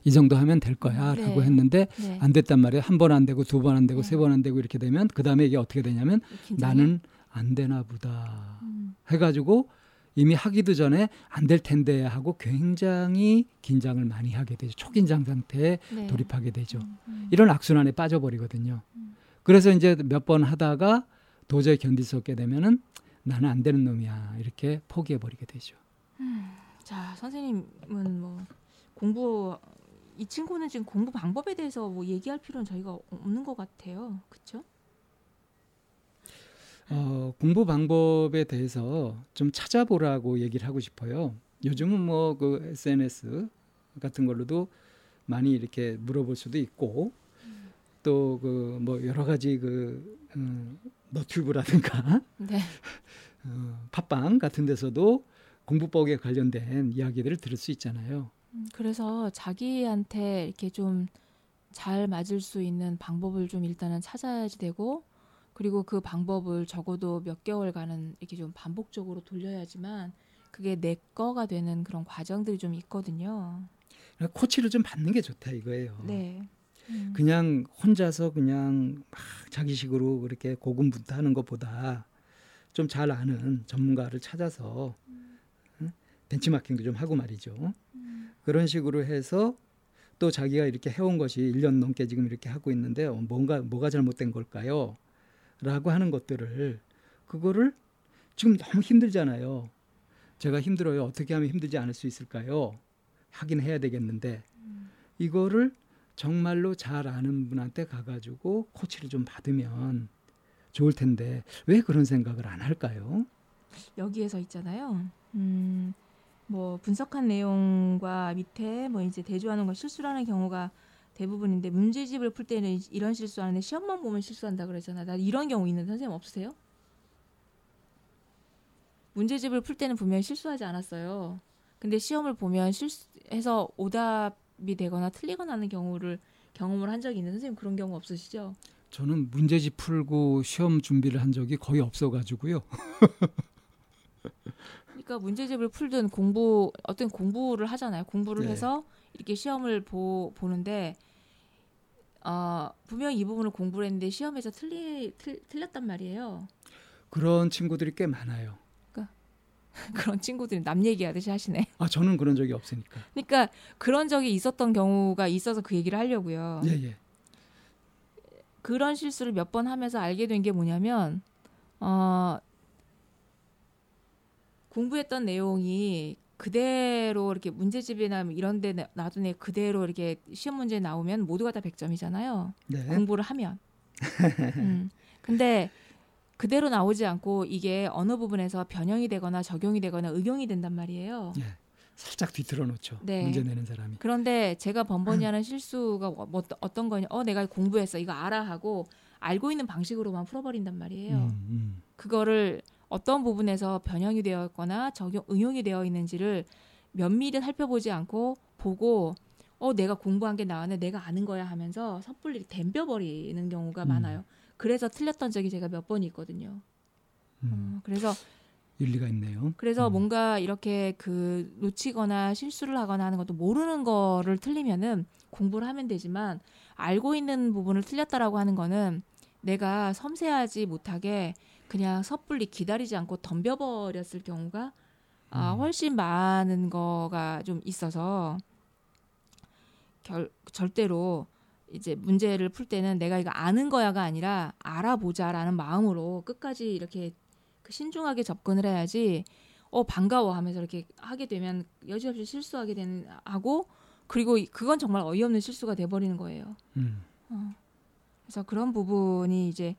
이 정도 하면 될 거야라고 네. 했는데 네. 안 됐단 말이에요. 한 번 안 되고 두 번 안 되고 네. 세번 안 되고 이렇게 되면 그 다음에 이게 어떻게 되냐면 긴장이- 나는 안 되나 보다 음, 해 가지고 이미 하기도 전에 안 될 텐데 하고 굉장히 긴장을 많이 하게 되죠. 초긴장 상태에 네. 돌입하게 되죠. 음, 음. 이런 악순환에 빠져버리거든요. 음. 그래서 이제 몇 번 하다가 도저히 견딜 수 없게 되면은 나는 안 되는 놈이야 이렇게 포기해 버리게 되죠. 자 선생님은 뭐 공부 이 친구는 지금 공부 방법에 대해서 뭐 얘기할 필요는 저희가 없는 것 같아요. 그렇죠? 어, 공부 방법에 대해서 좀 찾아보라고 얘기를 하고 싶어요. 요즘은 뭐 그 SNS 같은 걸로도 많이 이렇게 물어볼 수도 있고 또그 뭐 여러 가지 그 음, 너튜브라든가 네. [laughs] 어, 팟빵 같은 데서도 공부법에 관련된 이야기들을 들을 수 있잖아요. 음, 그래서 자기한테 이렇게 좀 잘 맞을 수 있는 방법을 좀 일단은 찾아야지 되고 그리고 그 방법을 적어도 몇 개월간은 이렇게 좀 반복적으로 돌려야지만 그게 내 거가 되는 그런 과정들이 좀 있거든요. 그러니까 코치를 좀 받는 게 좋다 이거예요. 네. 음. 그냥 혼자서 그냥 막 자기식으로 그렇게 고군분투하는 것보다 좀 잘 아는 전문가를 찾아서 응? 벤치마킹도 좀 하고 말이죠. 음. 그런 식으로 해서 또 자기가 이렇게 해온 것이 1년 넘게 지금 이렇게 하고 있는데 어, 뭔가 뭐가 잘못된 걸까요? 라고 하는 것들을 그거를 지금 너무 힘들잖아요. 제가 힘들어요. 어떻게 하면 힘들지 않을 수 있을까요? 하긴 해야 되겠는데 이거를 정말로 잘 아는 분한테 가가지고 코치를 좀 받으면 좋을 텐데 왜 그런 생각을 안 할까요? 여기에서 있잖아요. 음, 뭐 분석한 내용과 밑에 뭐 이제 대조하는 걸 실수라는 경우가 대부분인데 문제집을 풀 때는 이런 실수 하는데 시험만 보면 실수한다 그러잖아. 나 이런 경우 있는 선생님 없으세요? 문제집을 풀 때는 분명히 실수하지 않았어요. 근데 시험을 보면 실수해서 오답이 되거나 틀리거나 하는 경우를 경험을 한 적이 있는 선생님 그런 경우 없으시죠? 저는 문제집 풀고 시험 준비를 한 적이 거의 없어가지고요. [laughs] 그러니까 문제집을 풀든 공부 어떤 공부를 하잖아요. 공부를 네. 해서 이렇게 시험을 보, 보는데 어, 분명히 이 부분을 공부를 했는데 시험에서 틀리, 틀, 틀렸단 말이에요. 그런 친구들이 꽤 많아요. [laughs] 그런 친구들이 남 얘기하듯이 하시네. 아 저는 그런 적이 없으니까. 그러니까 그런 적이 있었던 경우가 있어서 그 얘기를 하려고요. 예 예. 그런 실수를 몇 번 하면서 알게 된 게 뭐냐면 어, 공부했던 내용이 그대로 이렇게 문제집이나 뭐 이런 데 나- 놔둔 애 그대로 이렇게 시험 문제 나오면 모두가 다 100점이잖아요. 네. 공부를 하면. [laughs] 음. 근데 그대로 나오지 않고 이게 어느 부분에서 변형이 되거나 적용이 되거나 응용이 된단 말이에요. 예. 살짝 뒤틀어 놓죠. 네. 문제 내는 사람이. 그런데 제가 번번이 하는 실수가 뭐, 뭐 어떤 거냐? 어 내가 공부했어. 이거 알아 하고 알고 있는 방식으로만 풀어버린단 말이에요. 음, 음. 그거를 어떤 부분에서 변형이 되어 있거나 적용 응용이 되어 있는지를 면밀히 살펴보지 않고 보고 어 내가 공부한 게 나왔네 내가 아는 거야 하면서 섣불리 덤벼버리는 경우가 음. 많아요. 그래서 틀렸던 적이 제가 몇 번 있거든요. 음. 어, 그래서 일리가 있네요. 그래서 음. 뭔가 이렇게 그 놓치거나 실수를 하거나 하는 것도 모르는 거를 틀리면은 공부를 하면 되지만 알고 있는 부분을 틀렸다라고 하는 거는 내가 섬세하지 못하게 그냥 섣불리 기다리지 않고 덤벼버렸을 경우가 아, 음. 훨씬 많은 거가 좀 있어서 결, 절대로 이제 문제를 풀 때는 내가 이거 아는 거야가 아니라 알아보자라는 마음으로 끝까지 이렇게 그 신중하게 접근을 해야지 어 반가워 하면서 이렇게 하게 되면 여지없이 실수하게 되는 하고 그리고 이- 그건 정말 어이없는 실수가 돼버리는 거예요. 음. 어. 그래서 그런 부분이 이제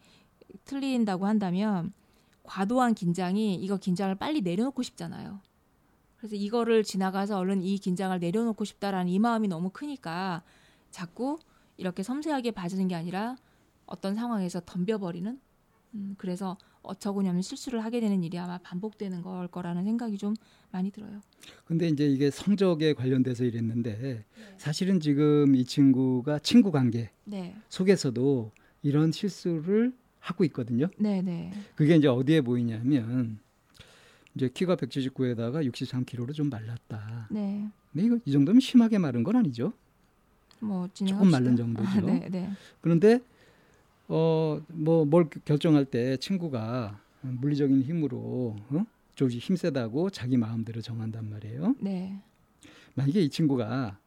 틀린다고 한다면 과도한 긴장이 이거 긴장을 빨리 내려놓고 싶잖아요. 그래서 이거를 지나가서 얼른 이 긴장을 내려놓고 싶다라는 이 마음이 너무 크니까 자꾸 이렇게 섬세하게 봐주는 게 아니라 어떤 상황에서 덤벼버리는 음, 그래서 어처구니 없는 실수를 하게 되는 일이 아마 반복되는 걸 거라는 생각이 좀 많이 들어요. 근데 이제 이게 성적에 관련돼서 이랬는데 사실은 지금 이 친구가 친구 관계 네, 속에서도 이런 실수를 하고 있거든요. 네, 네, 그게 이제 어디에 보이냐면 이제 키가 179에다가 63kg로 좀 말랐다. 네. 근데 이거 이 정도면 심하게 마른 건 아니죠. 뭐. 조금 마른 [laughs] 정도죠. 아, 네, 네. 그런데 어 뭐 뭘 결정할 때 친구가 물리적인 힘으로 어? 조금 힘세다고 자기 마음대로 정한단 말이에요. 네. 만약에 이 친구가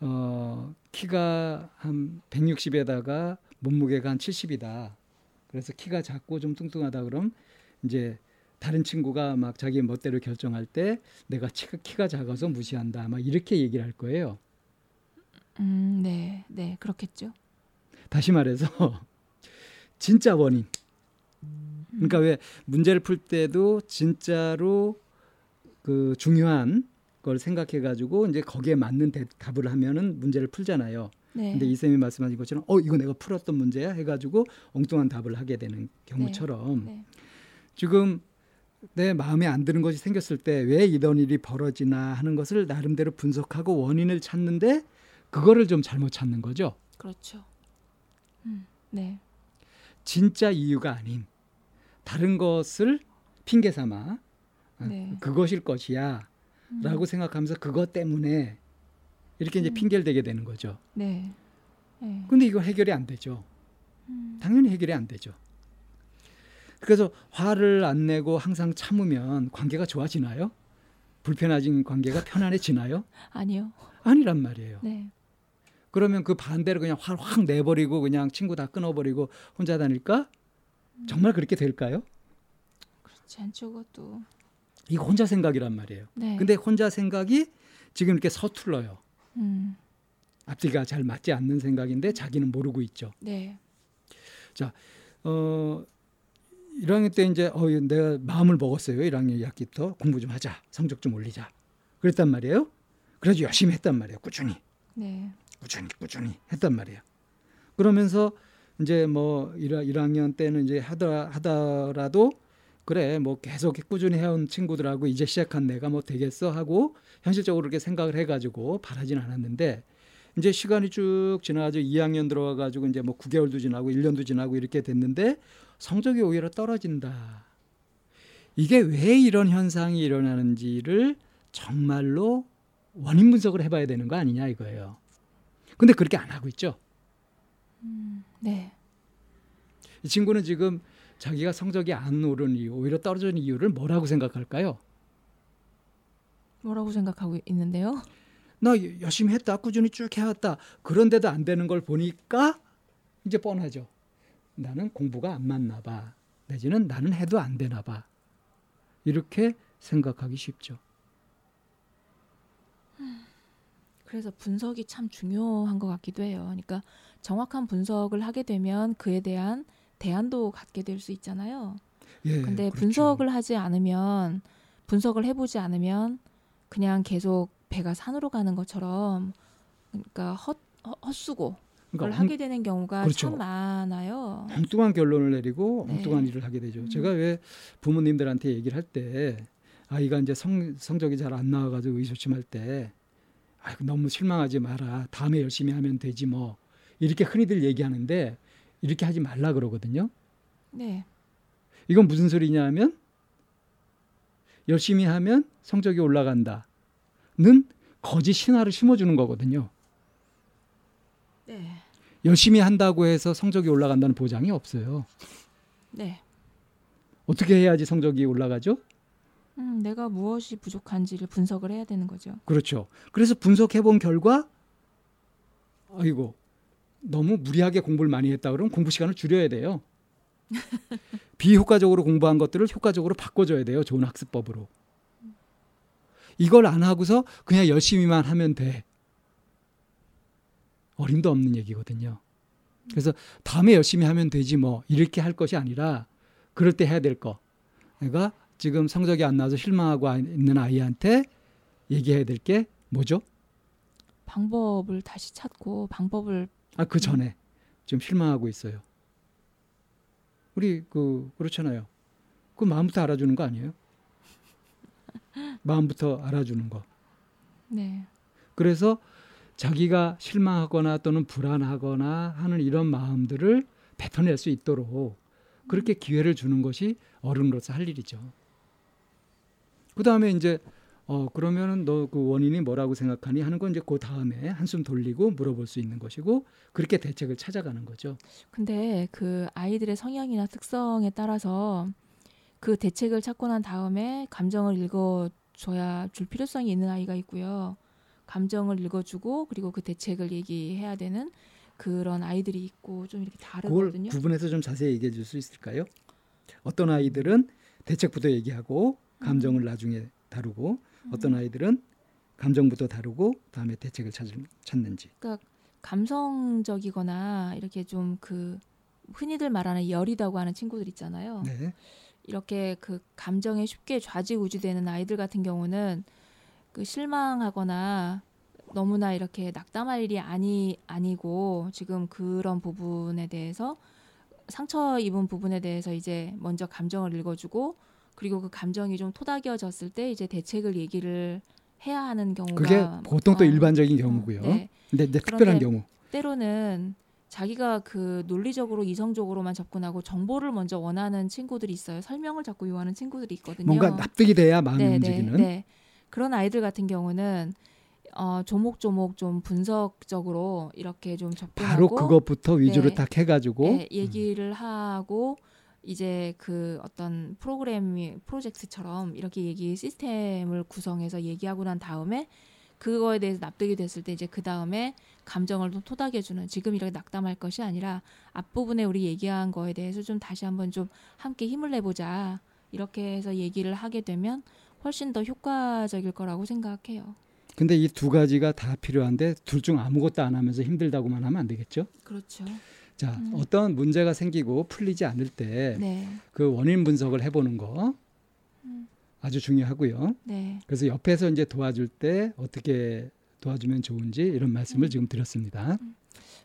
어 키가 한 160에다가 몸무게가 한 70이다. 그래서 키가 작고 좀 뚱뚱하다 그럼 이제 다른 친구가 막 자기 멋대로 결정할 때 내가 키가, 키가 작아서 무시한다. 막 이렇게 얘기를 할 거예요. 음, 네, 네, 그렇겠죠. 다시 말해서 [laughs] 진짜 원인 그러니까 왜 문제를 풀 때도 진짜로 그 중요한 걸 생각해 가지고 이제 거기에 맞는 대, 답을 하면은 문제를 풀잖아요. 네. 근데 이 쌤이 말씀하신 것처럼 어 이거 내가 풀었던 문제야 해가지고 엉뚱한 답을 하게 되는 경우처럼 네. 지금 내 마음에 안 드는 것이 생겼을 때 왜 이런 일이 벌어지나 하는 것을 나름대로 분석하고 원인을 찾는데 그거를 좀 잘못 찾는 거죠. 그렇죠. 음, 네. 진짜 이유가 아닌 다른 것을 핑계 삼아 아, 네. 그것일 것이야 음, 라고 생각하면서 그것 때문에 이렇게 이제 음. 핑계를 대게 되는 거죠. 네. 네. 근데 이거 해결이 안 되죠. 음, 당연히 해결이 안 되죠. 그래서 화를 안 내고 항상 참으면 관계가 좋아지나요? 불편해진 관계가 편안해지나요? [laughs] 아니요. 아니란 말이에요. 네. 그러면 그 반대로 그냥 화를 확 내버리고 그냥 친구 다 끊어버리고 혼자 다닐까? 정말 그렇게 될까요? 그렇지 않죠, 그것도. 이거 혼자 생각이란 말이에요. 네. 근데 혼자 생각이 지금 이렇게 서툴러요. 음, 앞뒤가 잘 맞지 않는 생각인데 자기는 모르고 있죠. 네. 어 1학년 때 이제 어 내가 마음을 먹었어요. 1학년 2학기부터 공부 좀 하자. 성적 좀 올리자. 그랬단 말이에요. 그래서 열심히 했단 말이에요. 꾸준히. 네. 꾸준히 꾸준히 했단 말이에요. 그러면서 이제 뭐 1, 1학년 때는 이제 하더라, 하더라도 그래 뭐 계속 꾸준히 해온 친구들하고 이제 시작한 내가 뭐 되겠어 하고 현실적으로 그렇게 생각을 해가지고 바라진 않았는데 이제 시간이 쭉 지나가지고 2학년 들어와가지고 이제 뭐 9개월도 지나고 1년도 지나고 이렇게 됐는데 성적이 오히려 떨어진다. 이게 왜 이런 현상이 일어나는지를 정말로 원인 분석을 해봐야 되는 거 아니냐 이거예요. 근데 그렇게 안 하고 있죠. 음, 네. 이 친구는 지금 자기가 성적이 안 오른 이유, 오히려 떨어진 이유를 뭐라고 생각할까요? 뭐라고 생각하고 있는데요? 나 열심히 했다, 꾸준히 쭉 해왔다. 그런데도 안 되는 걸 보니까 이제 뻔하죠. 나는 공부가 안 맞나 봐. 내지는 나는 해도 안 되나 봐. 이렇게 생각하기 쉽죠. 그래서 분석이 참 중요한 것 같기도 해요. 그러니까 정확한 분석을 하게 되면 그에 대한 대안도 갖게 될 수 있잖아요. 예, 근데 그렇죠. 분석을 하지 않으면 분석을 해보지 않으면 그냥 계속 배가 산으로 가는 것처럼 그러니까 헛 헛- 헛수고 그걸 그러니까 하게 되는 경우가 그렇죠. 참 많아요. 엉뚱한 결론을 내리고 네. 엉뚱한 일을 하게 되죠. 음. 제가 왜 부모님들한테 얘기를 할 때 아이가 이제 성, 성적이 잘 안 나와가지고 의조침할 때 아이고 너무 실망하지 마라. 다음에 열심히 하면 되지 뭐 이렇게 흔히들 얘기하는데 이렇게 하지 말라 그러거든요. 네, 이건 무슨 소리냐면 열심히 하면 성적이 올라간다 는 거짓 신화를 심어주는 거거든요. 네, 열심히 한다고 해서 성적이 올라간다는 보장이 없어요. 네. 어떻게 해야지 성적이 올라가죠? 음, 내가 무엇이 부족한지를 분석을 해야 되는 거죠. 그렇죠. 그래서 분석해 본 결과 아이고 너무 무리하게 공부를 많이 했다 그러면 공부 시간을 줄여야 돼요. [laughs] 비효과적으로 공부한 것들을 효과적으로 바꿔줘야 돼요. 좋은 학습법으로. 이걸 안 하고서 그냥 열심히만 하면 돼. 어림도 없는 얘기거든요. 그래서 다음에 열심히 하면 되지 뭐 이렇게 할 것이 아니라 그럴 때 해야 될 거. 내가 지금 성적이 안 나와서 실망하고 있는 아이한테 얘기해야 될 게 뭐죠? 방법을 다시 찾고 방법을 아 그 전에 좀 실망하고 있어요. 우리 그 그렇잖아요. 그 마음부터 알아주는 거 아니에요? 마음부터 알아주는 거. 네, 그래서 자기가 실망하거나 또는 불안하거나 하는 이런 마음들을 뱉어낼 수 있도록 그렇게 기회를 주는 것이 어른으로서 할 일이죠. 그 다음에 이제 어 그러면은 너 그 원인이 뭐라고 생각하니 하는 건 이제 그 다음에 한숨 돌리고 물어볼 수 있는 것이고 그렇게 대책을 찾아가는 거죠. 근데 그 아이들의 성향이나 특성에 따라서 그 대책을 찾고 난 다음에 감정을 읽어줘야 줄 필요성이 있는 아이가 있고요. 감정을 읽어주고 그리고 그 대책을 얘기해야 되는 그런 아이들이 있고 좀 이렇게 그걸 다르거든요. 구분해서 좀 자세히 얘기해 줄 수 있을까요? 어떤 아이들은 대책부터 얘기하고 감정을 나중에 다루고 어떤 아이들은 감정부터 다루고 다음에 대책을 찾, 찾는지. 감성적이거나 이렇게 좀 그 흔히들 말하는 열이다고 하는 친구들 있잖아요. 네. 이렇게 그 감정에 쉽게 좌지우지되는 아이들 같은 경우는 그 실망하거나 너무나 이렇게 낙담할 일이 아니 아니고 지금 그런 부분에 대해서 상처 입은 부분에 대해서 이제 먼저 감정을 읽어주고 그리고 그 감정이 좀 토닥여졌을 때 이제 대책을 얘기를 해야 하는 경우가 그게 보통 또 어, 일반적인 어, 경우고요. 네. 근데 이제 특별한 경우. 때로는 자기가 그 논리적으로 이성적으로만 접근하고 정보를 먼저 원하는 친구들이 있어요. 설명을 자꾸 요하는 친구들이 있거든요. 뭔가 납득이 돼야 마음이 네, 움직이는. 네, 네. 그런 아이들 같은 경우는 어, 조목조목 좀 분석적으로 이렇게 좀 접근하고 바로 그것부터 위주로 네. 딱 해가지고 네, 얘기를 하고 이제 그 어떤 프로그램이 프로젝트처럼 이렇게 얘기 시스템을 구성해서 얘기하고 난 다음에 그거에 대해서 납득이 됐을 때 이제 그 다음에 감정을 좀 토닥여주는 지금 이렇게 낙담할 것이 아니라 앞부분에 우리 얘기한 거에 대해서 좀 다시 한번 좀 함께 힘을 내보자 이렇게 해서 얘기를 하게 되면 훨씬 더 효과적일 거라고 생각해요. 근데 이 두 가지가 다 필요한데 둘 중 아무것도 안 하면서 힘들다고만 하면 안 되겠죠? 그렇죠. 자, 음. 어떤 문제가 생기고 풀리지 않을 때그 네, 원인 분석을 해보는 거 음. 아주 중요하고요. 네, 그래서 옆에서 이제 도와줄 때 어떻게 도와주면 좋은지 이런 말씀을 음. 지금 드렸습니다.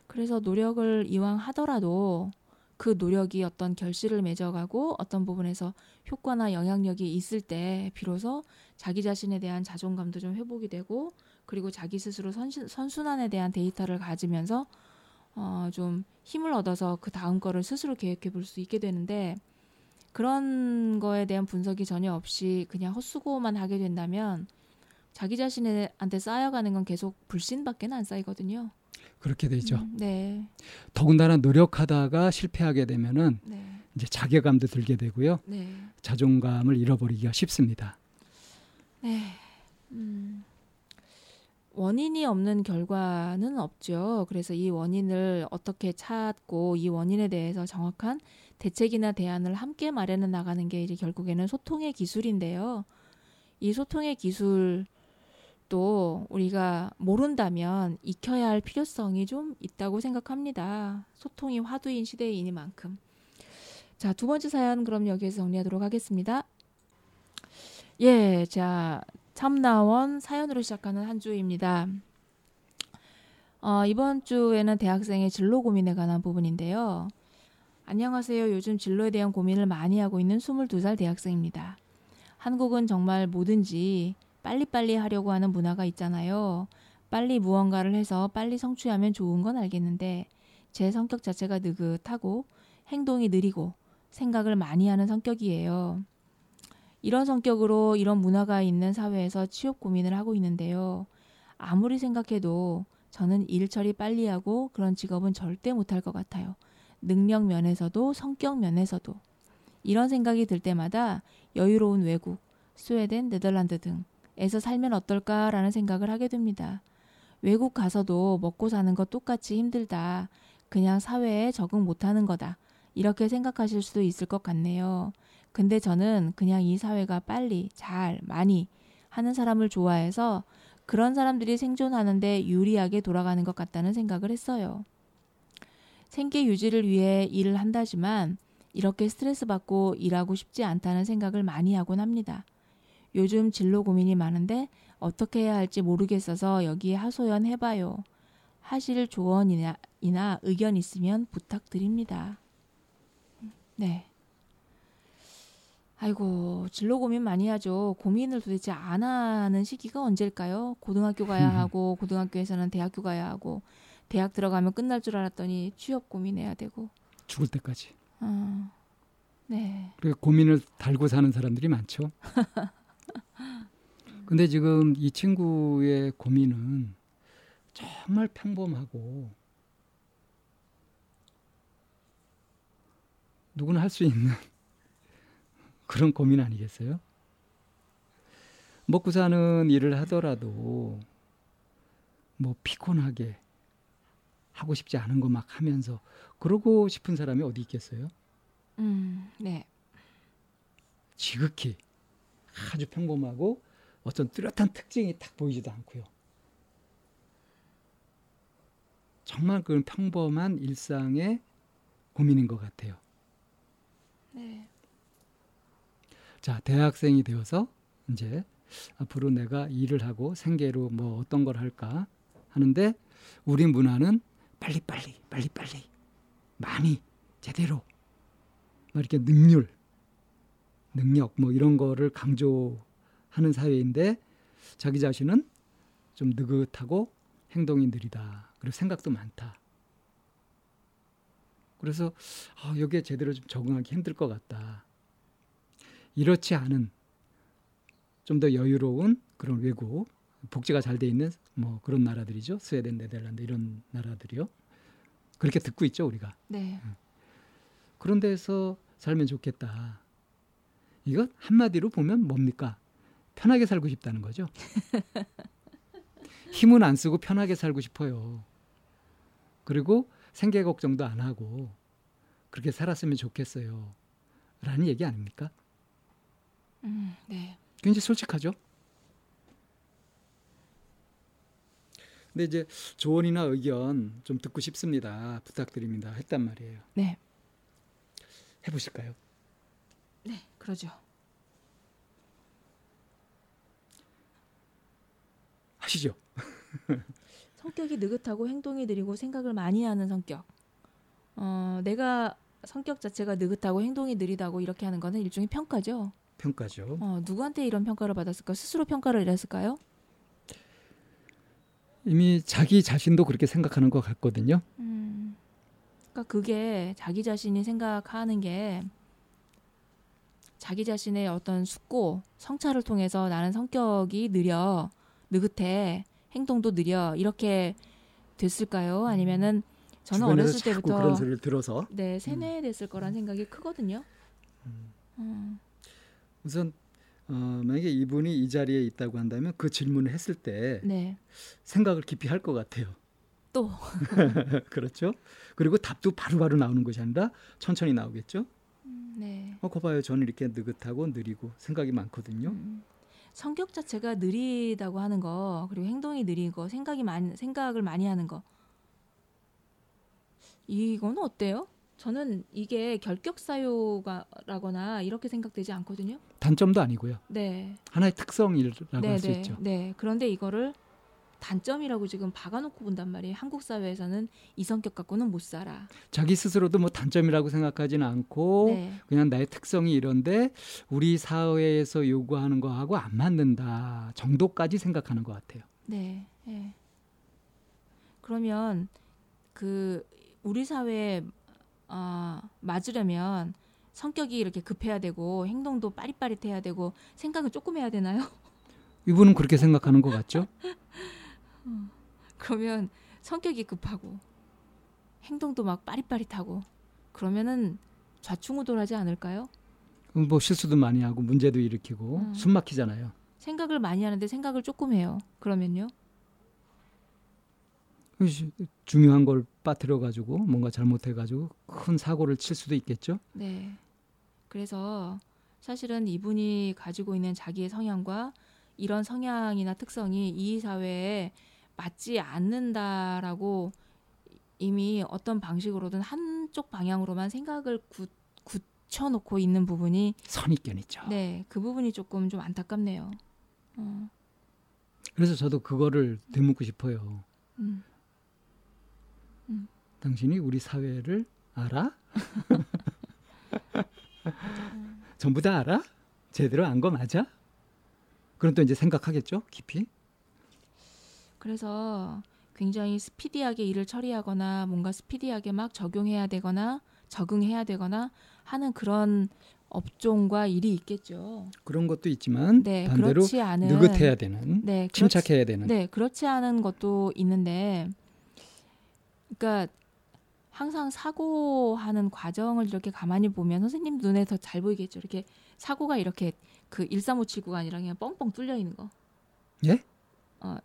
그래서 노력을 이왕 하더라도 그 노력이 어떤 결실을 맺어가고 어떤 부분에서 효과나 영향력이 있을 때 비로소 자기 자신에 대한 자존감도 좀 회복이 되고 그리고 자기 스스로 선순환에 대한 데이터를 가지면서 어, 좀 힘을 얻어서 그 다음 거를 스스로 계획해 볼 수 있게 되는데 그런 거에 대한 분석이 전혀 없이 그냥 헛수고만 하게 된다면 자기 자신한테 쌓여가는 건 계속 불신밖에 안 쌓이거든요. 그렇게 되죠. 음, 네. 더군다나 노력하다가 실패하게 되면은 네. 이제 자괴감도 들게 되고요. 네. 자존감을 잃어버리기가 쉽습니다. 네. 음. 원인이 없는 결과는 없죠. 그래서 이 원인을 어떻게 찾고 이 원인에 대해서 정확한 대책이나 대안을 함께 마련해 나가는 게 이제 결국에는 소통의 기술인데요. 이 소통의 기술도 우리가 모른다면 익혀야 할 필요성이 좀 있다고 생각합니다. 소통이 화두인 시대이니만큼. 자, 두 번째 사연 그럼 여기에서 정리하도록 하겠습니다. 예, 자, 참나원 사연으로 시작하는 한 주입니다. 어, 이번 주에는 대학생의 진로 고민에 관한 부분인데요. 안녕하세요. 요즘 진로에 대한 고민을 많이 하고 있는 22살 대학생입니다. 한국은 정말 뭐든지 빨리빨리 하려고 하는 문화가 있잖아요. 빨리 무언가를 해서 빨리 성취하면 좋은 건 알겠는데 제 성격 자체가 느긋하고 행동이 느리고 생각을 많이 하는 성격이에요. 이런 성격으로 이런 문화가 있는 사회에서 취업 고민을 하고 있는데요. 아무리 생각해도 저는 일 처리 빨리 하고 그런 직업은 절대 못할 것 같아요. 능력 면에서도 성격 면에서도. 이런 생각이 들 때마다 여유로운 외국, 스웨덴, 네덜란드 등에서 살면 어떨까라는 생각을 하게 됩니다. 외국 가서도 먹고 사는 것 똑같이 힘들다. 그냥 사회에 적응 못하는 거다. 이렇게 생각하실 수도 있을 것 같네요. 근데 저는 그냥 이 사회가 빨리, 잘, 많이 하는 사람을 좋아해서 그런 사람들이 생존하는데 유리하게 돌아가는 것 같다는 생각을 했어요. 생계 유지를 위해 일을 한다지만 이렇게 스트레스 받고 일하고 싶지 않다는 생각을 많이 하곤 합니다. 요즘 진로 고민이 많은데 어떻게 해야 할지 모르겠어서 여기에 하소연 해봐요. 하실 조언이나 이나 의견 있으면 부탁드립니다. 네. 아이고, 진로 고민 많이 하죠. 고민을 도대체 안 하는 시기가 언제일까요? 고등학교 가야 음. 하고, 고등학교에서는 대학교 가야 하고, 대학 들어가면 끝날 줄 알았더니 취업 고민해야 되고. 죽을 때까지. 어, 네. 그리고 고민을 달고 사는 사람들이 많죠. [laughs] 근데 지금 이 친구의 고민은 정말 평범하고 누구나 할 수 있는 그런 고민 아니겠어요? 먹고 사는 일을 하더라도 뭐 피곤하게 하고 싶지 않은 거 막 하면서 그러고 싶은 사람이 어디 있겠어요? 음, 네. 지극히 아주 평범하고 어떤 뚜렷한 특징이 딱 보이지도 않고요. 정말 그 평범한 일상의 고민인 것 같아요. 네. 자, 대학생이 되어서 이제 앞으로 내가 일을 하고 생계로 뭐 어떤 걸 할까 하는데 우리 문화는 빨리빨리, 빨리빨리, 많이, 제대로, 막 이렇게 능률, 능력 뭐 이런 거를 강조하는 사회인데 자기 자신은 좀 느긋하고 행동이 느리다. 그리고 생각도 많다. 그래서 아, 여기에 제대로 좀 적응하기 힘들 것 같다. 이렇지 않은 좀 더 여유로운 그런 외국 복지가 잘 돼 있는 뭐 그런 나라들이죠. 스웨덴, 네덜란드 이런 나라들이요. 그렇게 듣고 있죠 우리가. 네. 그런 데서 살면 좋겠다. 이거 한마디로 보면 뭡니까? 편하게 살고 싶다는 거죠. [laughs] 힘은 안 쓰고 편하게 살고 싶어요. 그리고 생계 걱정도 안 하고 그렇게 살았으면 좋겠어요. 라는 얘기 아닙니까? 음, 네. 굉장히 솔직하죠. 근데 이제 조언이나 의견 좀 듣고 싶습니다. 부탁드립니다. 했단 말이에요. 네. 해보실까요? 네. 그러죠. 하시죠. [laughs] 성격이 느긋하고 행동이 느리고 생각을 많이 하는 성격. 어, 내가 성격 자체가 느긋하고 행동이 느리다고 이렇게 하는 거는 일종의 평가죠. 평가죠. 어, 누구한테 이런 평가를 받았을까? 스스로 평가를 내렸을까요? 이미 자기 자신도 그렇게 생각하는 것 같거든요. 음. 그러니까 그게 자기 자신이 생각하는 게 자기 자신의 어떤 숙고, 성찰을 통해서 나는 성격이 느려, 느긋해, 행동도 느려 이렇게 됐을까요? 아니면은 저는 어렸을 때부터 그런 소리를 들어서 네 세뇌됐을 거란 생각이 크거든요. 음. 음. 우선 어, 만약에 이분이 이 자리에 있다고 한다면 그 질문을 했을 때 네. 생각을 깊이 할 것 같아요. 또 [laughs] 그렇죠? 그리고 답도 바로바로 나오는 것이 아니라 천천히 나오겠죠? 음, 네. 어, 거 봐요. 저는 이렇게 느긋하고 느리고 생각이 많거든요. 음. 성격 자체가 느리다고 하는 거 그리고 행동이 느리고 생각이 많 생각을 많이 하는 거 이건 어때요? 저는 이게 결격 사유가라거나 이렇게 생각되지 않거든요. 단점도 아니고요. 네. 하나의 특성이라고 네, 할수 네. 있죠. 네. 그런데 이거를 단점이라고 지금 박아놓고 본단 말이에요. 한국 사회에서는 이 성격 갖고는 못 살아. 자기 스스로도 뭐 단점이라고 생각하지는 않고 네. 그냥 나의 특성이 이런데 우리 사회에서 요구하는 거하고 안 맞는다 정도까지 생각하는 것 같아요. 네. 네. 그러면 그 우리 사회에 아, 맞으려면 성격이 이렇게 급해야 되고 행동도 빠릿빠릿해야 되고 생각은 조금 해야 되나요? [laughs] 이분은 그렇게 생각하는 것 같죠? 그러면 성격이 급하고 행동도 막 빠릿빠릿하고 그러면은 좌충우돌하지 않을까요? 뭐 실수도 많이 하고 문제도 일으키고 음. 숨 막히잖아요. 생각을 많이 하는데 생각을 조금 해요. 그러면요? 중요한 걸 빠뜨려 가지고 뭔가 잘못해 가지고 큰 사고를 칠 수도 있겠죠. 네. 그래서 사실은 이분이 가지고 있는 자기의 성향과 이런 성향이나 특성이 이 사회에 맞지 않는다라고 이미 어떤 방식으로든 한쪽 방향으로만 생각을 굳, 굳혀놓고 있는 부분이 선입견이죠. 네, 그 부분이 조금 좀 안타깝네요. 어, 그래서 저도 그거를 되묻고 싶어요. 음. 당신이 우리 사회를 알아? [laughs] 전부 다 알아? 제대로 안 거 맞아? 그럼 또 이제 생각하겠죠, 깊이. 그래서 굉장히 스피디하게 일을 처리하거나 뭔가 스피디하게 막 적용해야 되거나 적응해야 되거나 하는 그런 업종과 일이 있겠죠. 그런 것도 있지만 네, 반대로 그렇지 않은 느긋해야 되는, 네, 그렇지, 침착해야 되는. 네, 그렇지 않은 것도 있는데, 그러니까 항상 사고하는 과정을 이렇게 가만히 보면 선생님 눈에 더 잘 보이겠죠. 이렇게 사고가 이렇게 그 13579가 아니라 그냥 뻥뻥 뚫려 있는 거. 예? 어,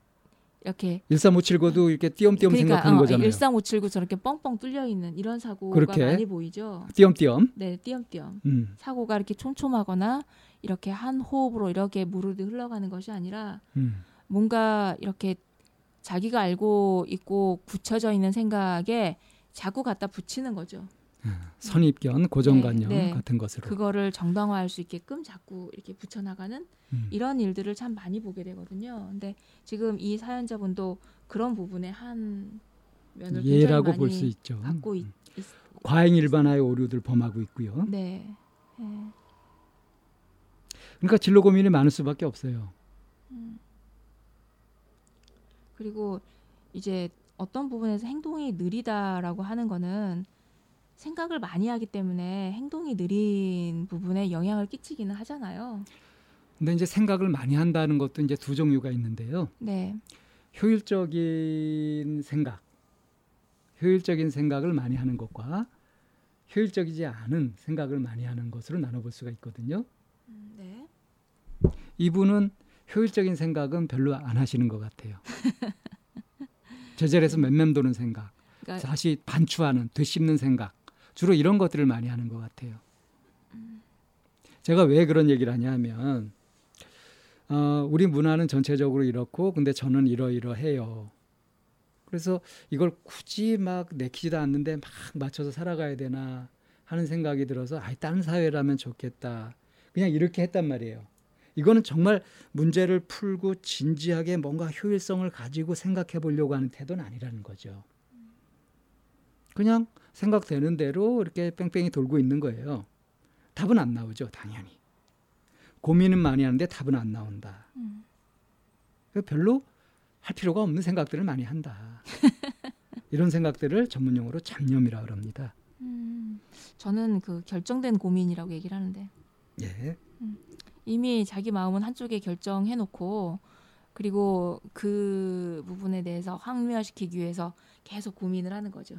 이렇게 13579도 이렇게 띄엄띄엄 생각하는 어, 거잖아요. 13579 저렇게 뻥뻥 뚫려 있는 이런 사고가? 많이 보이죠. 띄엄띄엄. 네, 띄엄띄엄. 음, 사고가 이렇게 촘촘하거나 이렇게 한 호흡으로 이렇게 무르르 흘러가는 것이 아니라 음. 뭔가 이렇게 자기가 알고 있고 굳혀져 있는 생각에 자꾸 갖다 붙이는 거죠. 선입견, 고정관념 네, 네. 같은 것으로. 그거를 정당화할 수 있게끔 자꾸 이렇게 붙여나가는 음. 이런 일들을 참 많이 보게 되거든요. 근데 지금 이 사연자분도 그런 부분에 한 면을 예라고 볼 수 있죠. 갖고 있, 음. 있 과잉 일반화의 오류들 범하고 있고요. 네. 네. 그러니까 진로 고민이 많을 수밖에 없어요. 그리고 이제 어떤 부분에서 행동이 느리다라고 하는 거는 생각을 많이 하기 때문에 행동이 느린 부분에 영향을 끼치기는 하잖아요. 근데 이제 생각을 많이 한다는 것도 이제 두 종류가 있는데요. 네. 효율적인 생각, 효율적인 생각을 많이 하는 것과 효율적이지 않은 생각을 많이 하는 것으로 나눠볼 수가 있거든요. 네. 이분은 효율적인 생각은 별로 안 하시는 것 같아요. [laughs] 제자리에서 맴맴 도는 생각, 그러니까 다시 반추하는, 되씹는 생각, 주로 이런 것들을 많이 하는 것 같아요. 제가 왜 그런 얘기를 하냐면, 어, 우리 문화는 전체적으로 이렇고, 근데 저는 이러이러해요. 그래서 이걸 굳이 막 내키지도 않는데 막 맞춰서 살아가야 되나 하는 생각이 들어서, 아, 다른 사회라면 좋겠다. 그냥 이렇게 했단 말이에요. 이거는 정말 문제를 풀고 진지하게 뭔가 효율성을 가지고 생각해 보려고 하는 태도는 아니라는 거죠. 그냥 생각되는 대로 이렇게 뺑뺑이 돌고 있는 거예요. 답은 안 나오죠, 당연히. 고민은 많이 하는데 답은 안 나온다. 음. 별로 할 필요가 없는 생각들을 많이 한다. [laughs] 이런 생각들을 전문용어로 잡념이라 그럽니다. 음, 저는 그 결정된 고민이라고 얘기를 하는데 예. 이미 자기 마음은 한쪽에 결정해 놓고 그리고 그 부분에 대해서 확리화시키기 위해서 계속 고민을 하는 거죠.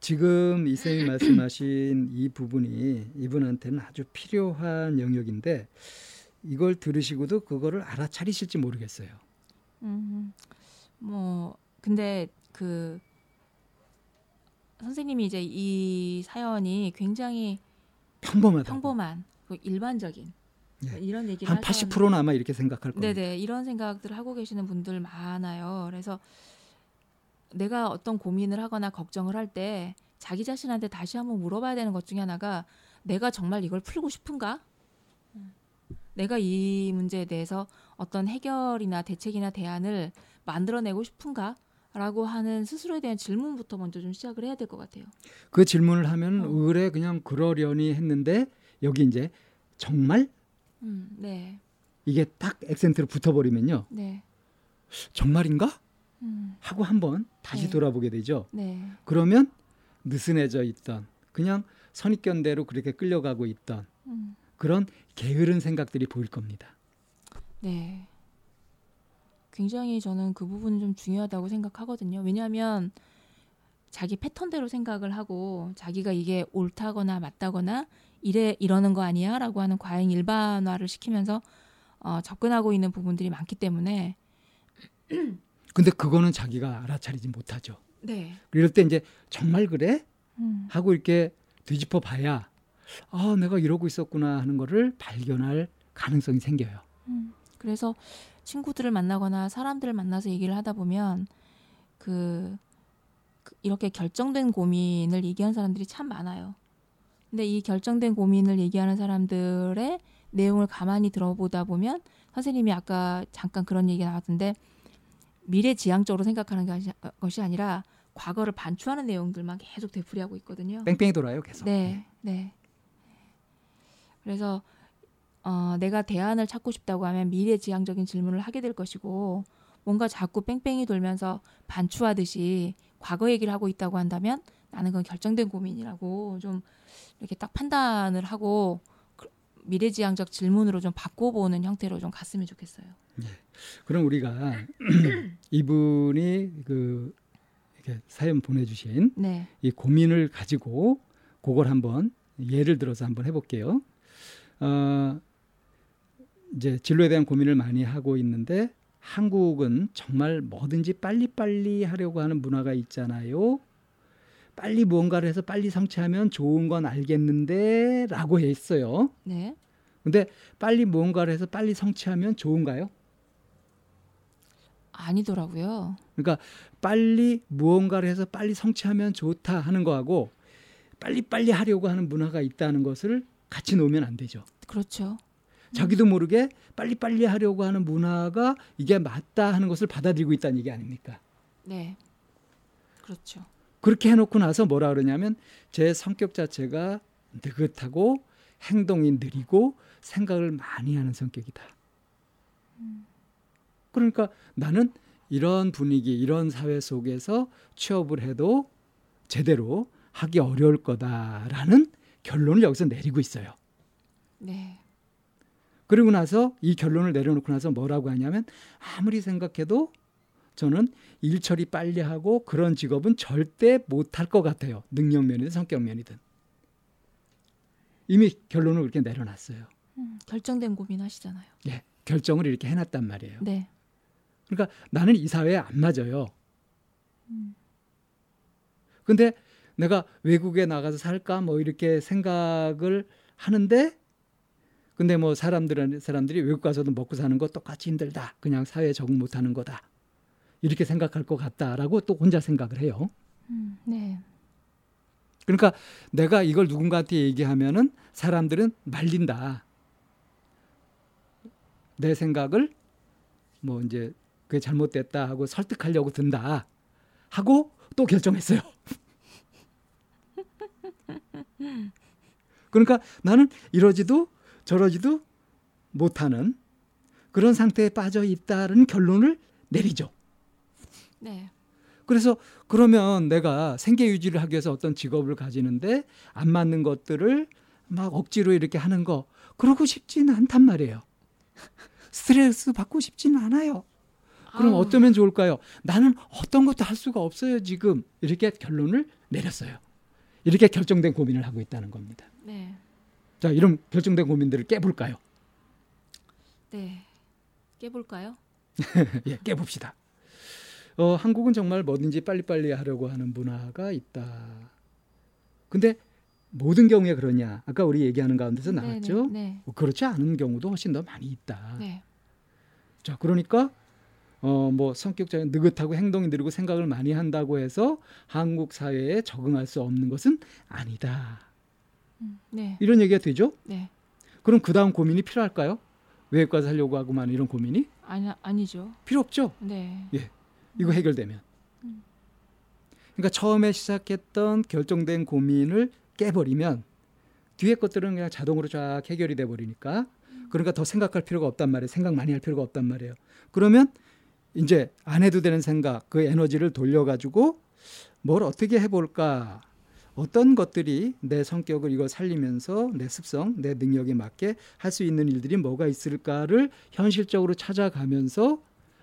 지금 이 쌤이 말씀하신 이 부분이 이분한테는 아주 필요한 영역인데 이걸 들으시고도 그거를 알아차리실지 모르겠어요. 음, 뭐 근데 그 선생님이 이제 이 사연이 굉장히 평범하다. 평범한 그 일반적인 예. 이런 얘기를 한 하셔- 80%는 아마 이렇게 생각할 겁니다. 네네 이런 생각들을 하고 계시는 분들 많아요. 그래서 내가 어떤 고민을 하거나 걱정을 할 때 자기 자신한테 다시 한번 물어봐야 되는 것 중에 하나가 내가 정말 이걸 풀고 싶은가? 내가 이 문제에 대해서 어떤 해결이나 대책이나 대안을 만들어내고 싶은가? 라고 하는 스스로에 대한 질문부터 먼저 좀 시작을 해야 될 것 같아요. 그 질문을 하면 어. 의뢰 그냥 그러려니 했는데 여기 이제 정말 음, 네, 이게 딱 액센트로 붙어버리면요. 네, 정말인가? 음, 하고 한번 다시 네. 돌아보게 되죠. 네, 그러면 느슨해져 있던 그냥 선입견대로 그렇게 끌려가고 있던 음, 그런 게으른 생각들이 보일 겁니다. 네. 굉장히 저는 그 부분은 좀 중요하다고 생각하거든요. 왜냐하면 자기 패턴대로 생각을 하고 자기가 이게 옳다거나 맞다거나 이래 이러는 거 아니야라고 하는 과잉 일반화를 시키면서 어, 접근하고 있는 부분들이 많기 때문에 [clears throat] 근데 그거는 자기가 알아차리지 못하죠. 네, 이럴 때 이제 정말 그래? 음, 하고 이렇게 뒤집어 봐야 아, 내가 이러고 있었구나 하는 거를 발견할 가능성이 생겨요. 음. 그래서 친구들을 만나거나 사람들을 만나서 얘기를 하다 보면 그, 그 이렇게 결정된 고민을 얘기하는 사람들이 참 많아요. 근데 이 결정된 고민을 얘기하는 사람들의 내용을 가만히 들어보다 보면 선생님이 아까 잠깐 그런 얘기가 나왔던데 미래지향적으로 생각하는 것이- 아니라 과거를 반추하는 내용들만 계속 되풀이하고 있거든요. 뺑뺑이 돌아요, 계속. 네, 네. 그래서 어, 내가 대안을 찾고 싶다고 하면 미래지향적인 질문을 하게 될 것이고 뭔가 자꾸 뺑뺑이 돌면서 반추하듯이 과거 얘기를 하고 있다고 한다면 나는 그건 결정된 고민이라고 좀 이렇게 딱 판단을 하고 그- 미래지향적 질문으로 좀 바꿔보는 형태로 좀 갔으면 좋겠어요. 그럼 우리가 [clears throat] 이분이 그 이렇게 사연 보내주신 네, 이 고민을 가지고 그걸 한번 예를 들어서 한번 해볼게요. 어, 이제 진로에 대한 고민을 많이 하고 있는데 한국은 정말 뭐든지 빨리빨리 하려고 하는 문화가 있잖아요. 빨리 무언가를 해서 빨리 성취하면 좋은 건 알겠는데 라고 했어요. 네. 근데 빨리 무언가를 해서 빨리 성취하면 좋은가요? 아니더라고요. 그러니까 빨리 무언가를 해서 빨리 성취하면 좋다 하는 거하고 빨리 빨리 하려고 하는 문화가 있다는 것을 같이 놓으면 안 되죠. 그렇죠. 자기도 모르게 빨리 빨리 하려고 하는 문화가 이게 맞다 하는 것을 받아들이고 있다는 얘기 아닙니까? 네. 그렇죠. 그렇게 해놓고 나서 뭐라 그러냐면 제 성격 자체가 느긋하고 행동이 느리고 생각을 많이 하는 성격이다. 그러니까 나는 이런 분위기, 이런 사회 속에서 취업을 해도 제대로 하기 어려울 거다라는 결론을 여기서 내리고 있어요. 네. 그리고 나서 이 결론을 내려놓고 나서 뭐라고 하냐면 아무리 생각해도 저는 일 처리 빨리 하고 그런 직업은 절대 못할 것 같아요. 능력 면이든 성격 면이든. 이미 결론을 그렇게 내려놨어요. 음, 결정된 고민하시잖아요. 예, 결정을 이렇게 해놨단 말이에요. 네. 그러니까 나는 이 사회에 안 맞아요. 음. 근데 내가 외국에 나가서 살까 뭐 이렇게 생각을 하는데 근데 뭐 사람들은 사람들이 외국 가서도 먹고 사는 거 똑같이 힘들다. 그냥 사회에 적응 못 하는 거다. 이렇게 생각할 것 같다라고 또 혼자 생각을 해요. 음, 네. 그러니까 내가 이걸 누군가한테 얘기하면은 사람들은 말린다. 내 생각을 뭐 이제 그게 잘못됐다 하고 설득하려고 든다 하고 또 결정했어요. [laughs] 그러니까 나는 이러지도 저러지도 못하는 그런 상태에 빠져 있다는 결론을 내리죠. 네. 그래서 그러면 내가 생계 유지를 하기 위해서 어떤 직업을 가지는데 안 맞는 것들을 막 억지로 이렇게 하는 거 그러고 싶지는 않단 말이에요. 스트레스 받고 싶지는 않아요. 그럼 아우, 어쩌면 좋을까요? 나는 어떤 것도 할 수가 없어요, 지금. 이렇게 결론을 내렸어요. 이렇게 결정된 고민을 하고 있다는 겁니다. 네. 자, 이런 결정된 고민들을 깨볼까요? 네. 깨볼까요? [laughs] 예, 깨봅시다. 어, 한국은 정말 뭐든지 빨리빨리 하려고 하는 문화가 있다. 근데 모든 경우에 그러냐? 아까 우리 얘기하는 가운데서 나왔죠? 네. 뭐 그렇지 않은 경우도 훨씬 더 많이 있다. 네. 네. 자, 그러니까 어, 뭐 성격적인 느긋하고 행동이 느리고 생각을 많이 한다고 해서 한국 사회에 적응할 수 없는 것은 아니다. 음, 네. 이런 얘기가 되죠? 네. 그럼 그 다음 고민이 필요할까요? 외국가서 살려고 하고만 이런 고민이 아니 아니죠. 필요 없죠. 네. 이거 해결되면. 음. 그러니까 처음에 시작했던 결정된 고민을 깨버리면 뒤에 것들은 그냥 자동으로 쫙 해결이 돼 버리니까 그러니까 더 생각할 필요가 없단 말이에요. 생각 많이 할 필요가 없단 말이에요. 그러면 이제 안 해도 되는 생각, 그 에너지를 돌려 가지고 뭘 어떻게 해 볼까? 어떤 것들이 내 성격을 이거 살리면서 내 습성, 내 능력에 맞게 할 수 있는 일들이 뭐가 있을까를 현실적으로 찾아가면서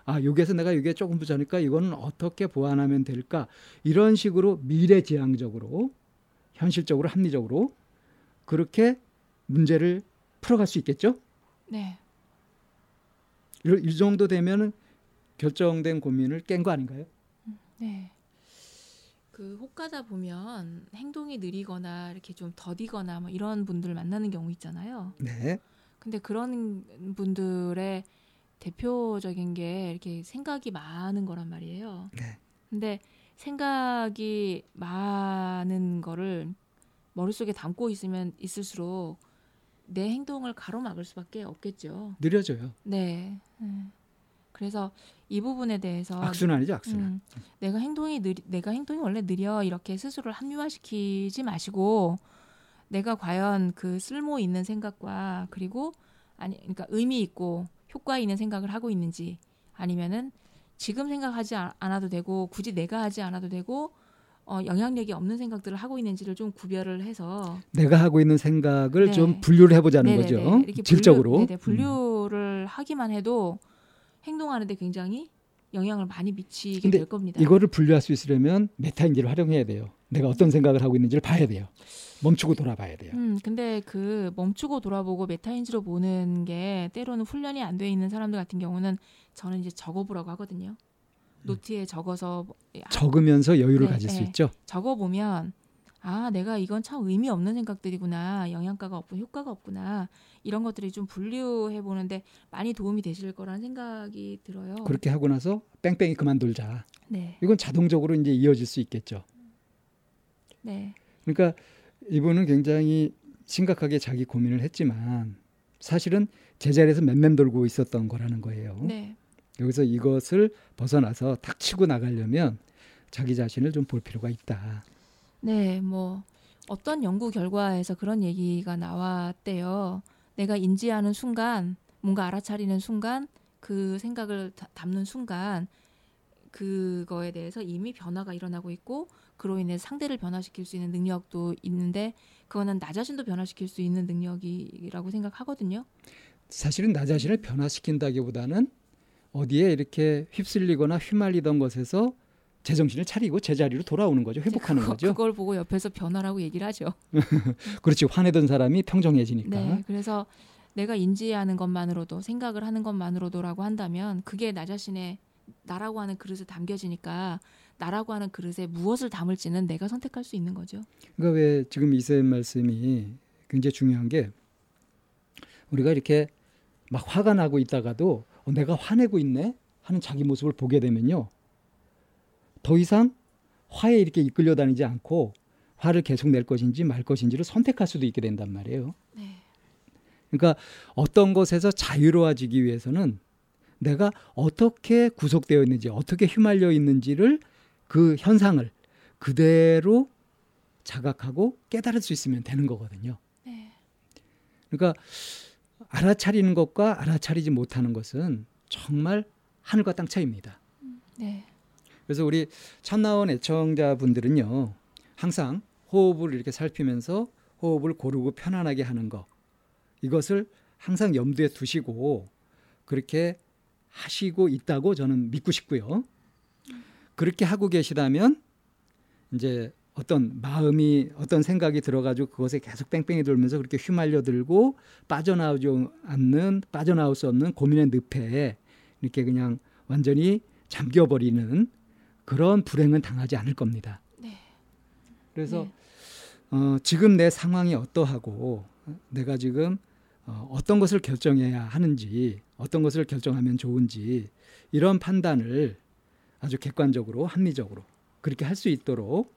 아, 여기에서 내가 이게 조금 부자니까 이거는 어떻게 보완하면 될까? 이런 식으로 미래지향적으로 현실적으로 합리적으로 그렇게 문제를 풀어갈 수 있겠죠? 네. 이, 이 정도 되면은 결정된 고민을 깬 거 아닌가요? 네. 그 혹가다 보면 행동이 느리거나 이렇게 좀 더디거나 뭐 이런 분들 만나는 경우 있잖아요. 네. 근데 그런 분들의 대표적인 게 이렇게 생각이 많은 거란 말이에요. 네. 근데 생각이 많은 거를 머릿속에 담고 있으면 있을수록 내 행동을 가로막을 수밖에 없겠죠. 느려져요. 네. 네. 그래서 이 부분에 대해서 악순환이죠, 악순환. 음, 내가 행동이 느리, 내가 행동이 원래 느려 이렇게 스스로를 합리화시키지 마시고 내가 과연 그 쓸모 있는 생각과 그리고 아니 그러니까 의미 있고 효과 있는 생각을 하고 있는지 아니면은 지금 생각하지 아- 않아도 되고 굳이 내가 하지 않아도 되고 어, 영향력이 없는 생각들을 하고 있는지를 좀 구별을 해서 내가 하고 있는 생각을 네. 좀 분류를 해보자는 네네네. 거죠. 이렇게 질적으로. 분류, 네네, 음. 분류 를 하기만 해도 행동하는데 굉장히 영향을 많이 미치게 될 겁니다. 이거를 분류할 수 있으려면 메타인지를 활용해야 돼요. 내가 어떤 생각을 하고 있는지를 봐야 돼요. 멈추고 돌아봐야 돼요. 음, 근데 그 멈추고 돌아보고 메타인지로 보는 게 때로는 훈련이 안 돼 있는 사람들 같은 경우는 저는 이제 적어보라고 하거든요. 노트에 적어서 뭐- 아, 적으면서 여유를 네, 가질 수 네. 있죠. 적어 보면 아, 내가 이건 참 의미 없는 생각들이구나. 영양가가 없고 효과가 없구나. 이런 것들이 좀 분류해 보는데 많이 도움이 되실 거라는 생각이 들어요. 그렇게 하고 나서 뺑뺑이 그만둘자. 네. 이건 자동적으로 이제 이어질 수 있겠죠. 네. 그러니까 이분은 굉장히 심각하게 자기 고민을 했지만 사실은 제자리에서 맴맴 돌고 있었던 거라는 거예요. 네. 여기서 이것을 벗어나서 탁 치고 나가려면 자기 자신을 좀 볼 필요가 있다. 네, 뭐 어떤 연구 결과에서 그런 얘기가 나왔대요. 내가 인지하는 순간, 뭔가 알아차리는 순간, 그 생각을 다- 담는 순간, 그거에 대해서 이미 변화가 일어나고 있고, 그로 인해 상대를 변화시킬 수 있는 능력도 있는데, 그거는 나 자신도 변화시킬 수 있는 능력이라고 생각하거든요. 사실은 나 자신을 변화시킨다기보다는 어디에 이렇게 휩쓸리거나 휘말리던 것에서 제정신을 차리고 제자리로 돌아오는 거죠. 회복하는 그거, 거죠. 그걸 보고 옆에서 변화라고 얘기를 하죠. [laughs] 그렇지. 화내던 사람이 평정해지니까. 네, 그래서 내가 인지하는 것만으로도 생각을 하는 것만으로도라고 한다면 그게 나 자신의 나라고 하는 그릇에 담겨지니까 나라고 하는 그릇에 무엇을 담을지는 내가 선택할 수 있는 거죠. 그러니까 왜 지금 이쌤 말씀이 굉장히 중요한 게 우리가 이렇게 막 화가 나고 있다가도 어, 내가 화내고 있네 하는 자기 모습을 보게 되면요. 더 이상 화에 이렇게 이끌려 다니지 않고 화를 계속 낼 것인지 말 것인지를 선택할 수도 있게 된단 말이에요. 네, 그러니까 어떤 것에서 자유로워지기 위해서는 내가 어떻게 구속되어 있는지, 어떻게 휘말려 있는지를 그 현상을 그대로 자각하고 깨달을 수 있으면 되는 거거든요. 네, 그러니까 알아차리는 것과 알아차리지 못하는 것은 정말 하늘과 땅 차이입니다. 네, 그래서 우리 참나원 애청자분들은요, 항상 호흡을 이렇게 살피면서 호흡을 고르고 편안하게 하는 것, 이것을 항상 염두에 두시고 그렇게 하시고 있다고 저는 믿고 싶고요. 그렇게 하고 계시다면 이제 어떤 마음이 어떤 생각이 들어가지고 그것에 계속 뺑뺑이 돌면서 그렇게 휘말려 들고 빠져나오지 않는 빠져나올 수 없는 고민의 늪에 이렇게 그냥 완전히 잠겨버리는 그런 불행은 당하지 않을 겁니다. 네. 그래서 네. 어, 지금 내 상황이 어떠하고 내가 지금 어, 어떤 것을 결정해야 하는지 어떤 것을 결정하면 좋은지 이런 판단을 아주 객관적으로 합리적으로 그렇게 할 수 있도록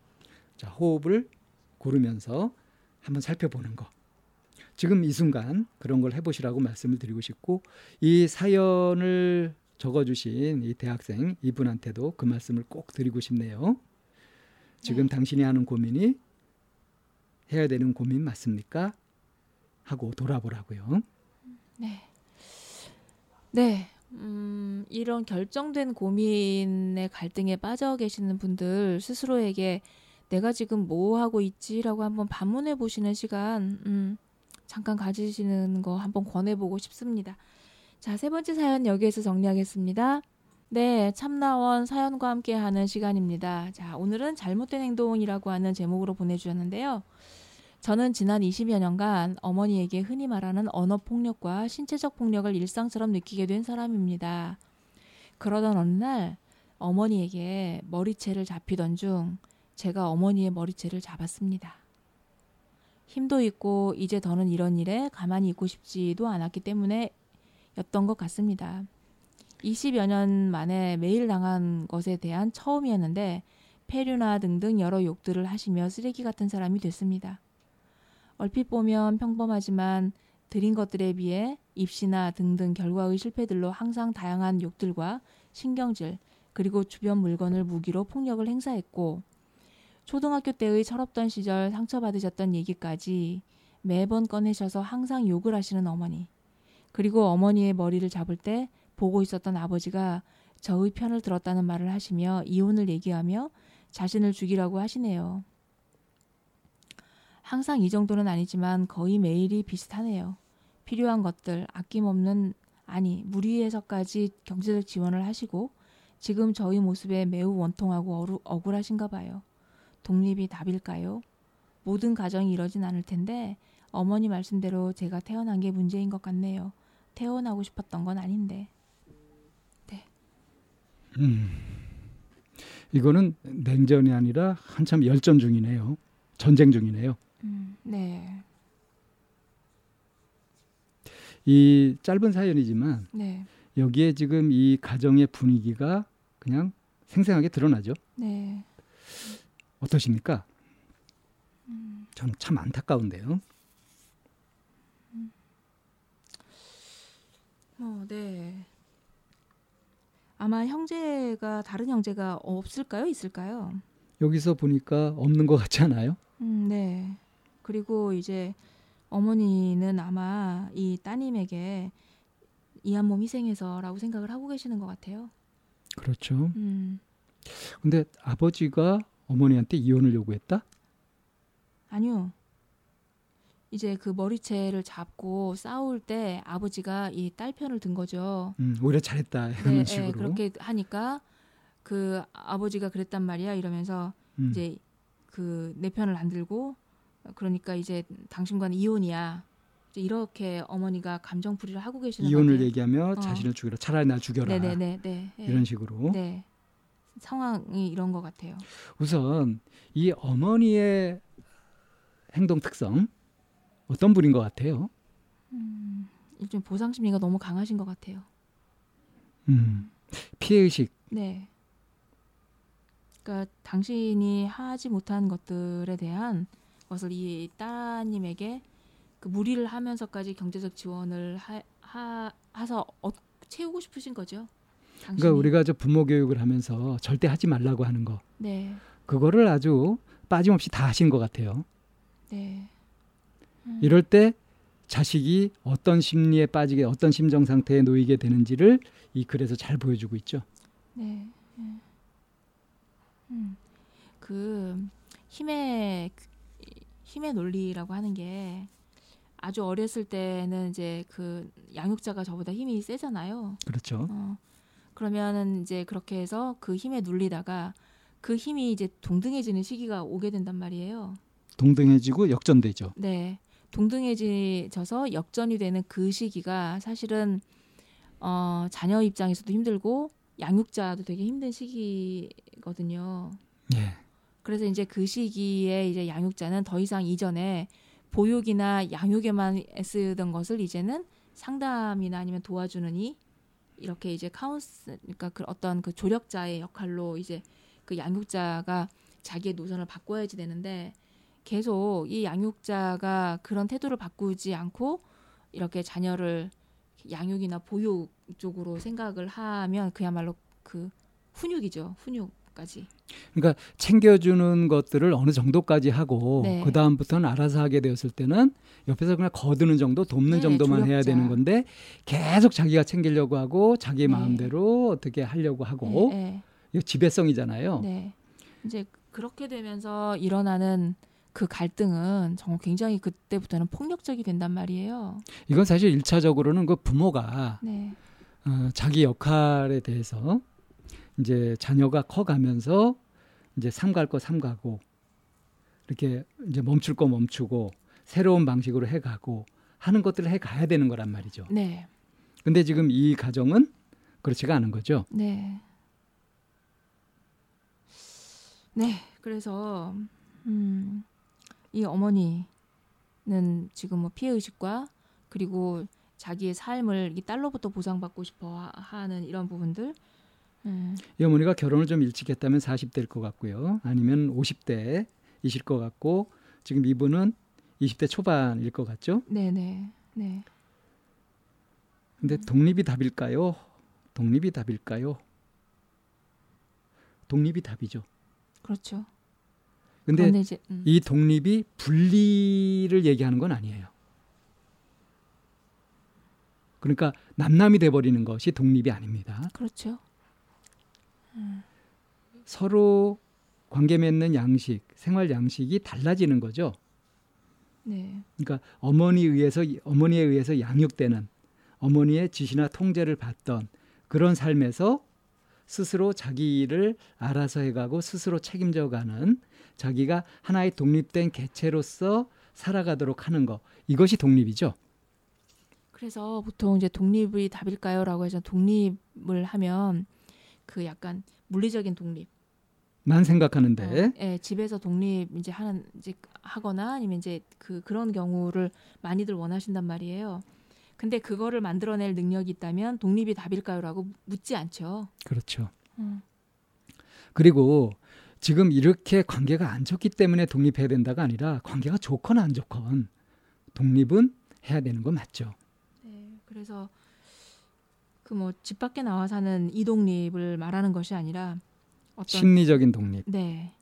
자, 호흡을 고르면서 한번 살펴보는 거. 지금 이 순간 그런 걸 해보시라고 말씀을 드리고 싶고 이 사연을 적어주신 이 대학생 이분한테도 그 말씀을 꼭 드리고 싶네요. 지금 당신이 하는 고민이 해야 되는 고민 맞습니까? 하고 돌아보라고요. 네. 네. 음, 이런 결정된 고민의 갈등에 빠져 계시는 분들 스스로에게 내가 지금 뭐 하고 있지라고 한번 반문해 보시는 시간 음, 잠깐 가지시는 거 한번 권해 보고 싶습니다. 자, 세 번째 사연 여기에서 정리하겠습니다. 네, 참나원 사연과 함께 하는 시간입니다. 자, 오늘은 잘못된 행동이라고 하는 제목으로 보내주셨는데요. 저는 지난 20여 년간 어머니에게 흔히 말하는 언어 폭력과 신체적 폭력을 일상처럼 느끼게 된 사람입니다. 그러던 어느 날 어머니에게 머리채를 잡히던 중 제가 어머니의 머리채를 잡았습니다. 힘도 있고 이제 더는 이런 일에 가만히 있고 싶지도 않았기 때문에 였던 것 같습니다. 20여 년 만에 매일 당한 것에 대한 처음이었는데 폐류나 등등 여러 욕들을 하시며 쓰레기 같은 사람이 됐습니다. 얼핏 보면 평범하지만 드린 것들에 비해 입시나 등등 결과의 실패들로 항상 다양한 욕들과 신경질 그리고 주변 물건을 무기로 폭력을 행사했고 초등학교 때의 철없던 시절 상처받으셨던 얘기까지 매번 꺼내셔서 항상 욕을 하시는 어머니 그리고 어머니의 머리를 잡을 때 보고 있었던 아버지가 저의 편을 들었다는 말을 하시며 이혼을 얘기하며 자신을 죽이라고 하시네요. 항상 이 정도는 아니지만 거의 매일이 비슷하네요. 필요한 것들 아낌없는 아니 무리해서까지 경제적 지원을 하시고 지금 저희 모습에 매우 원통하고 어루, 억울하신가 봐요. 독립이 답일까요? 모든 가정이 이러진 않을 텐데 어머니 말씀대로 제가 태어난 게 문제인 것 같네요. 태어나고 싶었던 건 아닌데. 음. 이거는 냉전이 아니라 한참 열전 중이네요. 전쟁 중이네요. 음, 네. 이 짧은 사연이지만 네. 여기에 지금 이 가정의 분위기가 그냥 생생하게 드러나죠. 네. 어떠십니까? 음. 전참 안타까운데요. 어, 네. 아마 형제가 다른 형제가 없을까요? 있을까요? 여기서 보니까 없는 것 같지 않아요? 음, 네. 그리고 이제 어머니는 아마 이 따님에게 이한몸 희생해서라고 생각을 하고 계시는 것 같아요. 그렇죠. 음, 근데 아버지가 어머니한테 이혼을 요구했다? 아니요. 이제 그 머리채를 잡고 싸울 때 아버지가 이 딸 편을 든 거죠. 음, 오히려 잘했다 이런 네, 네, 식으로. 그렇게 하니까 그 아버지가 그랬단 말이야 이러면서 음, 이제 그 내 편을 안 들고 그러니까 이제 당신과는 이혼이야. 이렇게 어머니가 감정풀이를 하고 계시는 이혼을 것 얘기하며 어. 자신을 죽여라. 차라리 나 죽여라. 네네네 네. 네. 이런 식으로. 네. 상황이 이런 것 같아요. 우선 이 어머니의 행동 특성 어떤 분인 것 같아요? 음, 일종 보상 심리가 너무 강하신 것 같아요. 음, 피해 의식. 네. 그러니까 당신이 하지 못한 것들에 대한 것을 이 따님에게 그 무리를 하면서까지 경제적 지원을 하, 하, 해서 어, 채우고 싶으신 거죠. 당신이. 그러니까 우리가 저 부모 교육을 하면서 절대 하지 말라고 하는 거 네, 그거를 아주 빠짐없이 다 하신 것 같아요. 네, 음. 이럴 때 자식이 어떤 심리에 빠지게 어떤 심정 상태에 놓이게 되는지를 이 글에서 잘 보여주고 있죠. 네. 네. 음. 그 힘의 힘의 논리라고 하는 게 아주 어렸을 때는 이제 그 양육자가 저보다 힘이 세잖아요. 그렇죠. 어. 그러면은 이제 그렇게 해서 그 힘에 눌리다가 그 힘이 이제 동등해지는 시기가 오게 된단 말이에요. 동등해지고 역전되죠. 네. 동등해져서 역전이 되는 그 시기가 사실은 어, 자녀 입장에서도 힘들고 양육자도 되게 힘든 시기거든요. 예. 그래서 이제 그 시기에 이제 양육자는 더 이상 이전에 보육이나 양육에만 애쓰던 것을 이제는 상담이나 아니면 도와주는 이 이렇게 이제 couns 그러니까 그 어떤 그 조력자의 역할로 이제 그 양육자가 자기의 노선을 바꿔야지 되는데 계속 이 양육자가 그런 태도를 바꾸지 않고 이렇게 자녀를 양육이나 보육 쪽으로 생각을 하면 그야말로 그 훈육이죠. 훈육까지. 그러니까 챙겨주는 것들을 어느 정도까지 하고 네. 그 다음부터는 알아서 하게 되었을 때는 옆에서 그냥 거두는 정도, 돕는 네, 정도만 해야 조력자. 되는 건데 계속 자기가 챙기려고 하고 자기 네. 마음대로 어떻게 하려고 하고 네, 이거 지배성이잖아요. 네, 네. 이제 그렇게 되면서 일어나는 그 갈등은 정말 굉장히 그때부터는 폭력적이 된단 말이에요. 이건 사실 일차적으로는 그 부모가 네. 어, 자기 역할에 대해서 이제 자녀가 커가면서 이제 삼갈 거 삼가고 이렇게 이제 멈출 거 멈추고 새로운 방식으로 해가고 하는 것들을 해가야 되는 거란 말이죠. 네. 근데 지금 이 가정은 그렇지가 않은 거죠. 네. 네. 그래서 음, 이 어머니는 지금 뭐 피해 의식과 그리고 자기의 삶을 이 딸로부터 보상받고 싶어 하- 하는 이런 부분들. 음, 이 어머니가 결혼을 좀 일찍 했다면 40대일 것 같고요. 아니면 50대이실 것 같고 지금 이분은 20대 초반일 것 같죠. 네, 네, 네. 근데 독립이 답일까요? 독립이 답일까요? 독립이 답이죠. 그렇죠. 근데 그런데 이제 음, 이 독립이 분리를 얘기하는 건 아니에요. 그러니까 남남이 돼 버리는 것이 독립이 아닙니다. 그렇죠. 서로 관계 맺는 양식, 생활 양식이 달라지는 거죠. 네, 그러니까 어머니에 의해서 어머니에 의해서 양육되는 어머니의 지시나 통제를 받던 그런 삶에서 스스로 자기 일을 알아서 해가고 스스로 책임져가는 자기가 하나의 독립된 개체로서 살아가도록 하는 거 이것이 독립이죠. 그래서 보통 이제 독립이 답일까요라고 해서 독립을 하면 그 약간 물리적인 독립, 만 생각하는데 어, 예, 집에서 독립 이제 하는 이제 하거나 아니면 이제 그 그런 경우를 많이들 원하신단 말이에요. 근데 그거를 만들어낼 능력이 있다면 독립이 답일까요라고 묻지 않죠. 그렇죠. 음. 그리고 지금 이렇게 관계가 안 좋기 때문에 독립해야 된다가 아니라 관계가 좋거나 안 좋건 독립은 해야 되는 거 맞죠. 네, 그래서 그 뭐 집 밖에 나와 사는 이 독립을 말하는 것이 아니라 어떤 심리적인 독립. 네,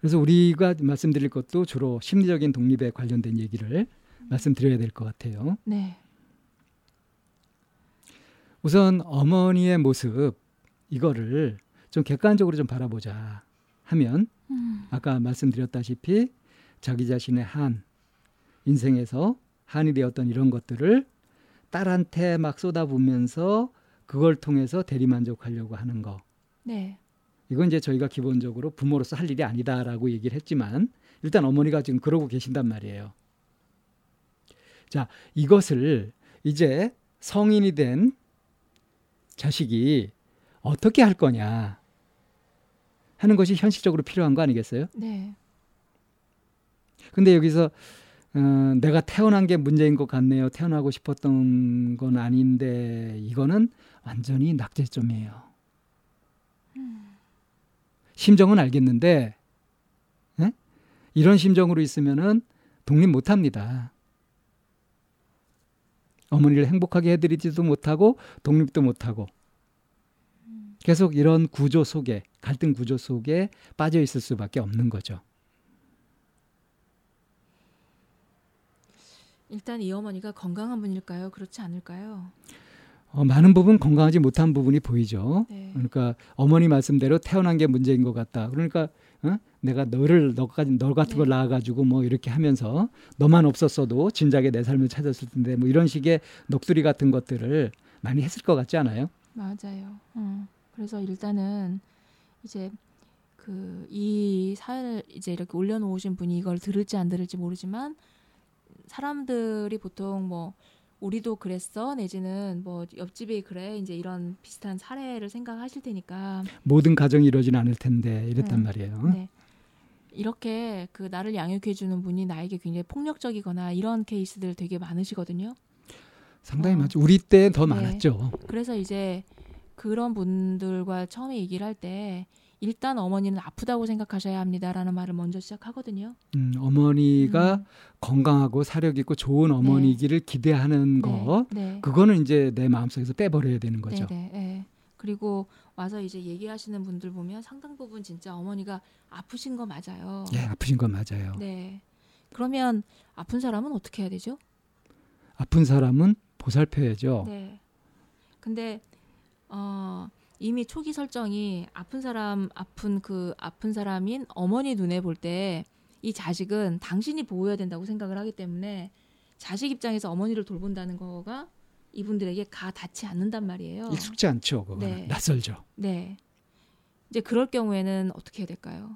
그래서 우리가 말씀드릴 것도 주로 심리적인 독립에 관련된 얘기를 말씀드려야 될 것 같아요. 네, 우선 어머니의 모습 이거를 좀 객관적으로 좀 바라보자 하면 음, 아까 말씀드렸다시피 자기 자신의 한 인생에서 한이 되었던 이런 것들을 딸한테 막 쏟아부으면서 그걸 통해서 대리만족하려고 하는 거. 네, 이건 이제 저희가 기본적으로 부모로서 할 일이 아니다라고 얘기를 했지만 일단 어머니가 지금 그러고 계신단 말이에요. 자, 이것을 이제 성인이 된 자식이 어떻게 할 거냐 하는 것이 현실적으로 필요한 거 아니겠어요? 네, 근데 여기서 어, 내가 태어난 게 문제인 것 같네요. 태어나고 싶었던 건 아닌데 이거는 완전히 낙제점이에요. 심정은 알겠는데 예? 이런 심정으로 있으면은 독립 못합니다. 어머니를 행복하게 해드리지도 못하고 독립도 못하고 계속 이런 구조 속에 갈등 구조 속에 빠져 있을 수밖에 없는 거죠. 일단 이 어머니가 건강한 분일까요? 그렇지 않을까요? 어, 많은 부분 건강하지 못한 부분이 보이죠. 네, 그러니까 어머니 말씀대로 태어난 게 문제인 것 같다. 그러니까 어? 내가 너를 너까지 너 같은 걸 네. 낳아가지고 뭐 이렇게 하면서 너만 없었어도 진작에 내 삶을 찾았을 텐데 뭐 이런 식의 녹두리 같은 것들을 많이 했을 것 같지 않아요? 맞아요. 음, 그래서 일단은 이제 그 이 사연을 이제 이렇게 올려놓으신 분이 이걸 들을지 안 들을지 모르지만 사람들이 보통 뭐 우리도 그랬어 내지는 뭐 옆집이 그래 이제 이런 비슷한 사례를 생각하실 테니까 모든 가정이 이러진 않을 텐데 이랬단 네. 말이에요. 네. 이렇게 그 나를 양육해 주는 분이 나에게 굉장히 폭력적이거나 이런 케이스들 되게 많으시거든요. 상당히 어. 많죠. 우리 때더 네. 많았죠. 그래서 이제 그런 분들과 처음에 얘기를 할 때 일단 어머니는 아프다고 생각하셔야 합니다라는 말을 먼저 시작하거든요. 음, 어머니가 음. 건강하고 사력 있고 좋은 어머니기를 기대하는 거 네. 그거는 이제 내 마음속에서 빼버려야 되는 거죠. 네, 네, 네. 그리고 와서 이제 얘기하시는 분들 보면 상당 부분 진짜 어머니가 아프신 거 맞아요. 예, 아프신 건 맞아요. 네. 그러면 아픈 사람은 어떻게 해야 되죠? 아픈 사람은 보살펴야죠. 네. 근데 어 이미 초기 설정이 아픈 사람 아픈 그 아픈 사람인 어머니 눈에 볼 때 이 자식은 당신이 보호해야 된다고 생각을 하기 때문에 자식 입장에서 어머니를 돌본다는 거가 이분들에게 가 닿지 않는단 말이에요. 익숙지 않죠. 그거는 네. 낯설죠. 네. 이제 그럴 경우에는 어떻게 해야 될까요?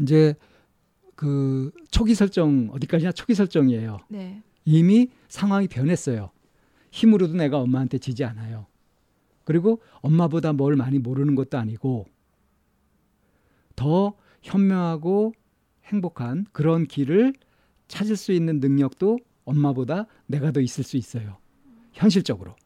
이제 그 초기 설정 어디까지나 초기 설정이에요. 네. 이미 상황이 변했어요. 힘으로도 내가 엄마한테 지지 않아요. 그리고 엄마보다 뭘 많이 모르는 것도 아니고 더 현명하고 행복한 그런 길을 찾을 수 있는 능력도 엄마보다 내가 더 있을 수 있어요. 현실적으로.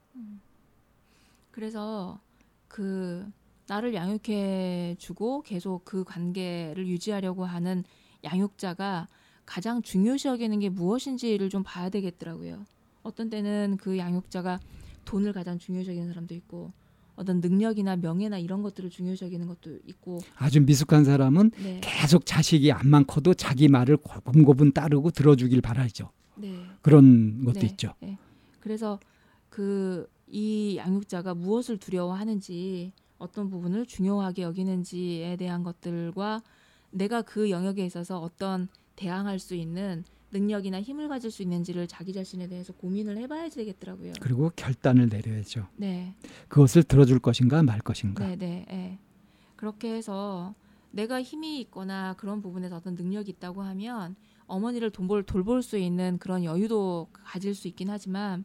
그래서 그 나를 양육해 주고 계속 그 관계를 유지하려고 하는 양육자가 가장 중요시 여기는 게 무엇인지를 좀 봐야 되겠더라고요. 어떤 때는 그 양육자가 돈을 가장 중요시 여기는 사람도 있고 어떤 능력이나 명예나 이런 것들을 중요시 여기는 것도 있고 아주 미숙한 사람은 네. 계속 자식이 안만 커도 자기 말을 고분고분 따르고 들어주길 바라죠. 네. 그런 것도 네, 있죠. 네. 그래서 그 이 양육자가 무엇을 두려워하는지 어떤 부분을 중요하게 여기는지에 대한 것들과 내가 그 영역에 있어서 어떤 대항할 수 있는 능력이나 힘을 가질 수 있는지를 자기 자신에 대해서 고민을 해봐야 되겠더라고요. 그리고 결단을 내려야죠. 네, 그것을 들어줄 것인가 말 것인가. 네, 네, 네. 그렇게 해서 내가 힘이 있거나 그런 부분에서 어떤 능력이 있다고 하면 어머니를 돌볼, 돌볼 수 있는 그런 여유도 가질 수 있긴 하지만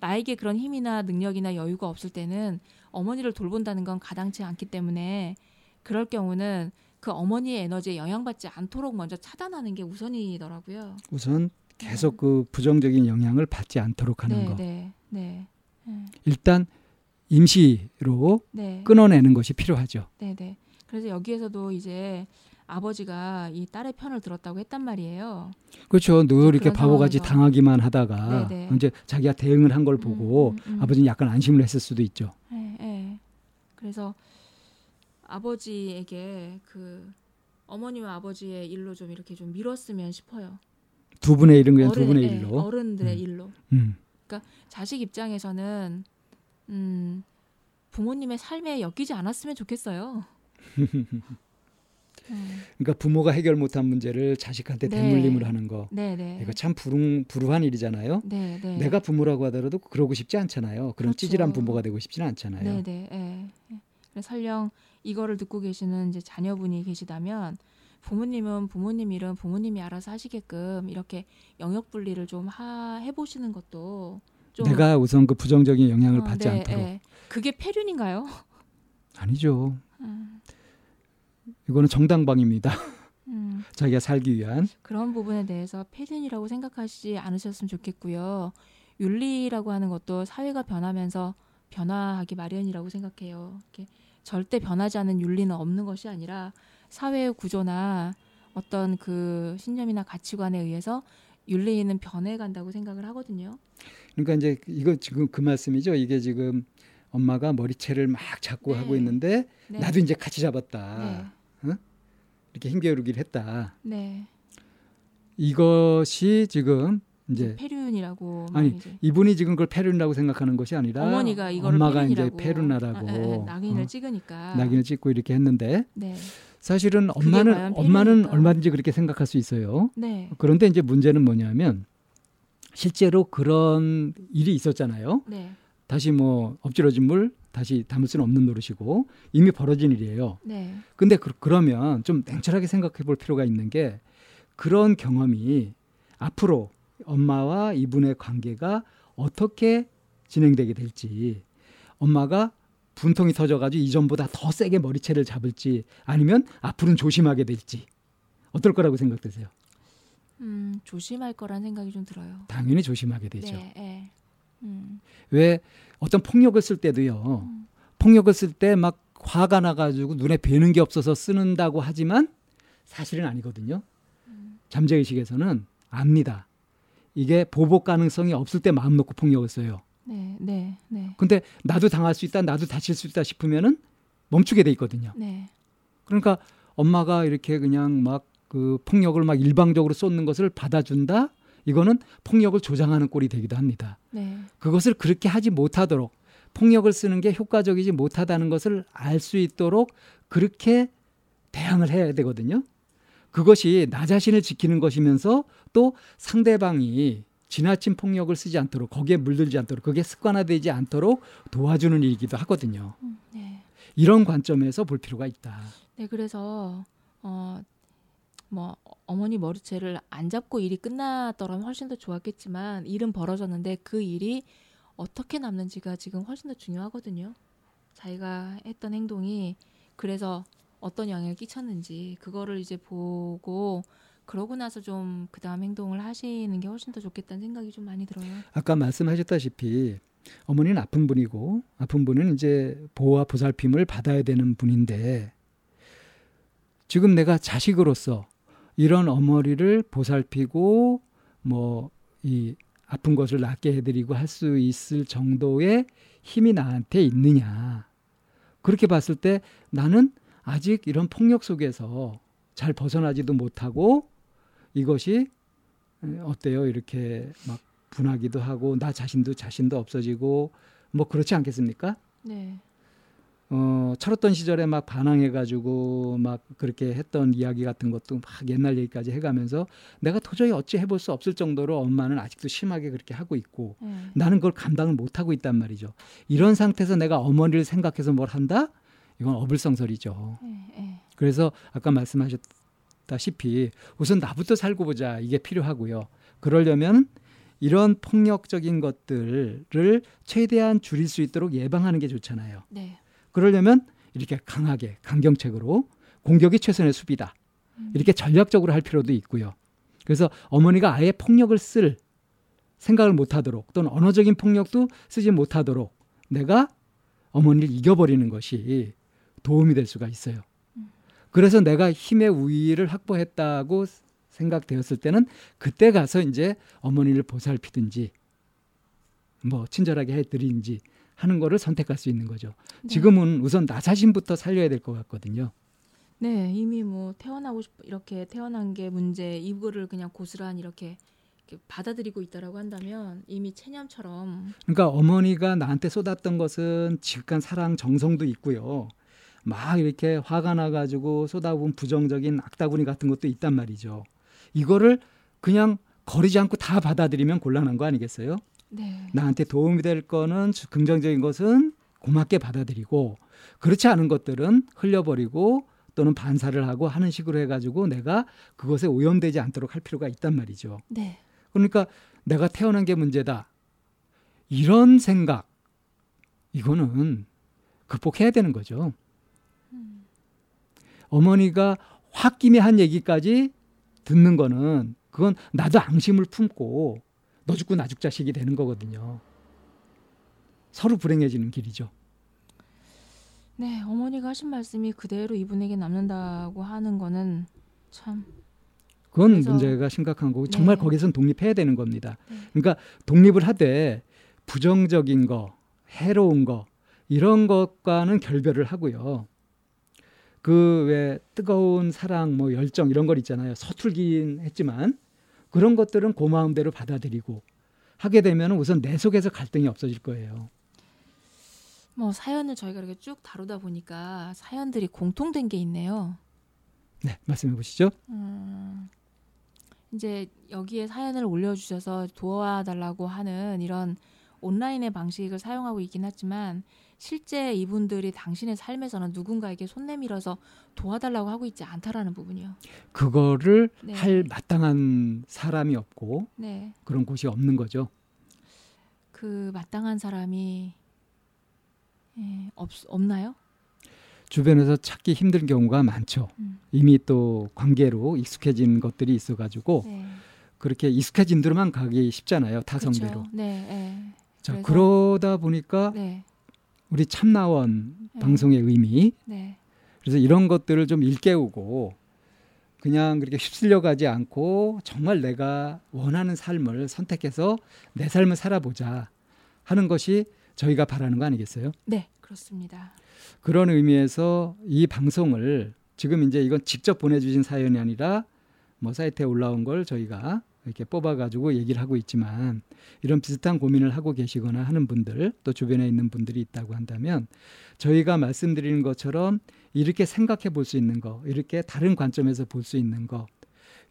나에게 그런 힘이나 능력이나 여유가 없을 때는 어머니를 돌본다는 건 가당치 않기 때문에 그럴 경우는 그 어머니의 에너지에 영향받지 않도록 먼저 차단하는 게 우선이더라고요. 우선 계속 그 부정적인 영향을 받지 않도록 하는 네, 거. 네, 네, 네, 일단 임시로 네, 끊어내는 것이 필요하죠. 네, 네. 그래서 여기에서도 이제 아버지가 이 딸의 편을 들었다고 했단 말이에요. 그렇죠. 늘 이렇게 바보같이 상황에서. 당하기만 하다가 네, 네. 이제 자기가 대응을 한 걸 보고 음, 음, 음. 아버지는 약간 안심을 했을 수도 있죠. 예, 예. 그래서 아버지에게 그 어머니와 아버지의 일로 좀 이렇게 좀 밀었으면 싶어요. 두 분의 일은 그냥 두 어른- 분의 예, 일로. 어른들의 음. 일로. 음. 자식 입장에서는 음, 부모님의 삶에 엮이지 않았으면 좋겠어요. [laughs] 음, 그러니까 부모가 해결 못한 문제를 자식한테 네. 대물림을 하는 거. 네, 네. 이거 참 불운, 불우한 일이잖아요. 네, 네. 내가 부모라고 하더라도 그러고 싶지 않잖아요. 그런 그렇죠. 찌질한 부모가 되고 싶지는 않잖아요. 네, 네. 예. 설령 이거를 듣고 계시는 이제 자녀분이 계시다면 부모님은 부모님 일은 부모님이 알아서 하시게끔 이렇게 영역 분리를 좀 하, 해보시는 것도 좀 내가 우선 그 부정적인 영향을 어, 받지 네, 않도록. 예. 그게 폐륜인가요? 아니죠. [laughs] 음, 이거는 정당방입니다. 음. [laughs] 자기가 살기 위한. 그런 부분에 대해서 폐륜이라고 생각하시지 않으셨으면 좋겠고요. 윤리라고 하는 것도 사회가 변하면서 변화하기 마련이라고 생각해요. 이렇게 절대 변하지 않는 윤리는 없는 것이 아니라 사회의 구조나 어떤 그 신념이나 가치관에 의해서 윤리는 변해간다고 생각을 하거든요. 그러니까 이제 이거 지금 그 말씀이죠. 이게 지금 엄마가 머리채를 막 잡고 네. 하고 있는데 네. 나도 이제 같이 잡았다. 네. 이렇게 힘겨루기를 했다. 네. 이것이 지금 이제 폐륜이라고 아니, 말이지. 이분이 지금 그걸 페륜이라고 생각하는 것이 아니라 어머니가 이거를 엄마가 폐륜이라고 이제 페륜나라고 아, 아, 아, 낙인을 어, 찍으니까 낙인을 찍고 이렇게 했는데 네. 사실은 엄마는 엄마는? 얼마든지 그렇게 생각할 수 있어요. 네. 그런데 이제 문제는 뭐냐면 실제로 그런 일이 있었잖아요. 네. 다시 뭐 엎질러진 물 다시 담을 수는 없는 노릇이고 이미 벌어진 일이에요. 네. 근데 그, 그러면 좀 냉철하게 생각해 볼 필요가 있는 게 그런 경험이 앞으로 엄마와 이분의 관계가 어떻게 진행되게 될지 엄마가 분통이 터져가지고 이전보다 더 세게 머리채를 잡을지 아니면 앞으로는 조심하게 될지 어떨 거라고 생각되세요? 음, 조심할 거란 생각이 좀 들어요. 당연히 조심하게 되죠. 네, 네. 음, 왜 어떤 폭력을 쓸 때도요. 음. 폭력을 쓸 때 막 화가 나가지고 눈에 뵈는 게 없어서 쓰는다고 하지만 사실은 아니거든요. 음. 잠재의식에서는 압니다. 이게 보복 가능성이 없을 때 마음 놓고 폭력을 써요. 네, 네, 네, 근데 나도 당할 수 있다, 나도 다칠 수 있다 싶으면은 멈추게 돼 있거든요. 네, 그러니까 엄마가 이렇게 그냥 막 그 폭력을 막 일방적으로 쏟는 것을 받아준다? 이거는 폭력을 조장하는 꼴이 되기도 합니다. 네, 그것을 그렇게 하지 못하도록 폭력을 쓰는 게 효과적이지 못하다는 것을 알 수 있도록 그렇게 대항을 해야 되거든요. 그것이 나 자신을 지키는 것이면서 또 상대방이 지나친 폭력을 쓰지 않도록 거기에 물들지 않도록 그게 습관화되지 않도록 도와주는 일이기도 하거든요. 음, 네. 이런 관점에서 볼 필요가 있다. 네, 그래서 어, 뭐 어머니 머리채를 안 잡고 일이 끝났더라면 훨씬 더 좋았겠지만 일은 벌어졌는데 그 일이 어떻게 남는지가 지금 훨씬 더 중요하거든요. 자기가 했던 행동이 그래서 어떤 영향을 끼쳤는지 그거를 이제 보고 그러고 나서 좀 그다음 행동을 하시는 게 훨씬 더 좋겠다는 생각이 좀 많이 들어요. 아까 말씀하셨다시피 어머니는 아픈 분이고 아픈 분은 이제 보호와 보살핌을 받아야 되는 분인데 지금 내가 자식으로서 이런 어머니를 보살피고 뭐 이 아픈 것을 낫게 해드리고 할 수 있을 정도의 힘이 나한테 있느냐 그렇게 봤을 때 나는 아직 이런 폭력 속에서 잘 벗어나지도 못하고 이것이 에, 어때요 이렇게 막 분하기도 하고 나 자신도 자신도 없어지고 뭐 그렇지 않겠습니까? 네, 어, 철없던 시절에 막 반항해가지고 막 그렇게 했던 이야기 같은 것도 막 옛날 얘기까지 해가면서 내가 도저히 어찌 해볼 수 없을 정도로 엄마는 아직도 심하게 그렇게 하고 있고 네, 나는 그걸 감당을 못 하고 있단 말이죠. 이런 상태에서 내가 어머니를 생각해서 뭘 한다? 이건 어불성설이죠. 네, 네. 그래서 아까 말씀하셨다시피 우선 나부터 살고 보자 이게 필요하고요. 그러려면 이런 폭력적인 것들을 최대한 줄일 수 있도록 예방하는 게 좋잖아요. 네. 그러려면 이렇게 강하게 강경책으로 공격이 최선의 수비다. 음. 이렇게 전략적으로 할 필요도 있고요. 그래서 어머니가 아예 폭력을 쓸 생각을 못 하도록 또는 언어적인 폭력도 쓰지 못하도록 내가 어머니를 이겨버리는 것이 도움이 될 수가 있어요. 그래서 내가 힘의 우위를 확보했다고 생각되었을 때는 그때 가서 이제 어머니를 보살피든지 뭐 친절하게 해드린지 하는 거를 선택할 수 있는 거죠. 네. 지금은 우선 나 자신부터 살려야 될 것 같거든요. 네, 이미 뭐 태어나고 싶 이렇게 태어난 게 문제 이거를 그냥 고스란히 이렇게, 이렇게 받아들이고 있다라고 한다면 이미 체념처럼 그러니까 어머니가 나한테 쏟았던 것은 지극한 사랑 정성도 있고요. 막 이렇게 화가 나가지고 쏟아부은 부정적인 악다구니 같은 것도 있단 말이죠. 이거를 그냥 거리지 않고 다 받아들이면 곤란한 거 아니겠어요? 네. 나한테 도움이 될 거는 주- 긍정적인 것은 고맙게 받아들이고 그렇지 않은 것들은 흘려버리고 또는 반사를 하고 하는 식으로 해가지고 내가 그것에 오염되지 않도록 할 필요가 있단 말이죠. 네. 그러니까 내가 태어난 게 문제다. 이런 생각 이거는 극복해야 되는 거죠. 어머니가 홧김에 한 얘기까지 듣는 거는 그건 나도 앙심을 품고 너 죽고 나 죽 자식이 되는 거거든요. 서로 불행해지는 길이죠. 네, 어머니가 하신 말씀이 그대로 이분에게 남는다고 하는 거는 참 그건 그래서- 문제가 심각한 거고 정말 네. 거기선 독립해야 되는 겁니다. 네. 그러니까 독립을 하되 부정적인 거, 해로운 거 이런 것과는 결별을 하고요. 그 왜 뜨거운 사랑, 뭐 열정 이런 걸 있잖아요. 서툴긴 했지만 그런 것들은 고마움대로 받아들이고 하게 되면 우선 내 속에서 갈등이 없어질 거예요. 뭐 사연을 저희가 이렇게 쭉 다루다 보니까 사연들이 공통된 게 있네요. 네, 말씀해 보시죠. 음, 이제 여기에 사연을 올려주셔서 도와달라고 하는 이런 온라인의 방식을 사용하고 있긴 하지만 실제 이분들이 당신의 삶에서는 누군가에게 손 내밀어서 도와달라고 하고 있지 않다라는 부분이요. 그거를 네. 할 마땅한 사람이 없고 네, 그런 곳이 없는 거죠. 그 마땅한 사람이 예, 없 없나요? 주변에서 찾기 힘든 경우가 많죠. 음. 이미 또 관계로 익숙해진 것들이 있어가지고 네, 그렇게 익숙해진 대로만 가기 쉽잖아요. 타성대로. 그쵸. 네, 네, 자 그래서- 그러다 보니까 네, 우리 참나원 네. 방송의 의미 네, 그래서 이런 것들을 좀 일깨우고 그냥 그렇게 휩쓸려 가지 않고 정말 내가 원하는 삶을 선택해서 내 삶을 살아보자 하는 것이 저희가 바라는 거 아니겠어요? 네, 그렇습니다. 그런 의미에서 이 방송을 지금 이제 이건 직접 보내주신 사연이 아니라 뭐 사이트에 올라온 걸 저희가 이렇게 뽑아가지고 얘기를 하고 있지만 이런 비슷한 고민을 하고 계시거나 하는 분들 또 주변에 있는 분들이 있다고 한다면 저희가 말씀드리는 것처럼 이렇게 생각해 볼 수 있는 거 이렇게 다른 관점에서 볼 수 있는 거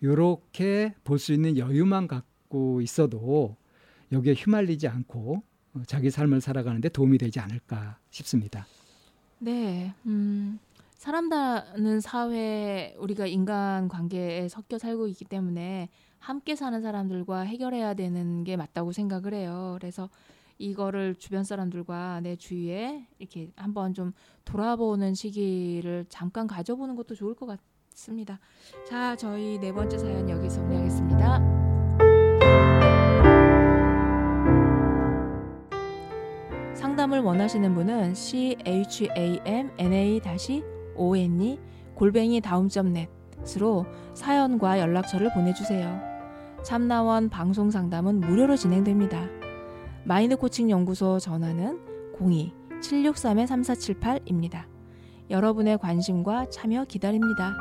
이렇게 볼 수 있는 여유만 갖고 있어도 여기에 휘말리지 않고 어, 자기 삶을 살아가는데 도움이 되지 않을까 싶습니다. 네, 음, 사람다는 사회 우리가 인간 관계에 섞여 살고 있기 때문에 함께 사는 사람들과 해결해야 되는 게 맞다고 생각을 해요. 그래서 이거를 주변 사람들과 내 주위에 이렇게 한번 좀 돌아보는 시기를 잠깐 가져보는 것도 좋을 것 같습니다. 자, 저희 네 번째 사연 여기서 정리하겠습니다. 상담을 원하시는 분은 c h a m n a o n e 골뱅이 다음점 넷으로 사연과 연락처를 보내주세요. 참나원 방송 상담은 무료로 진행됩니다. 마인드 코칭 연구소 전화는 02-763-3478입니다. 여러분의 관심과 참여 기다립니다.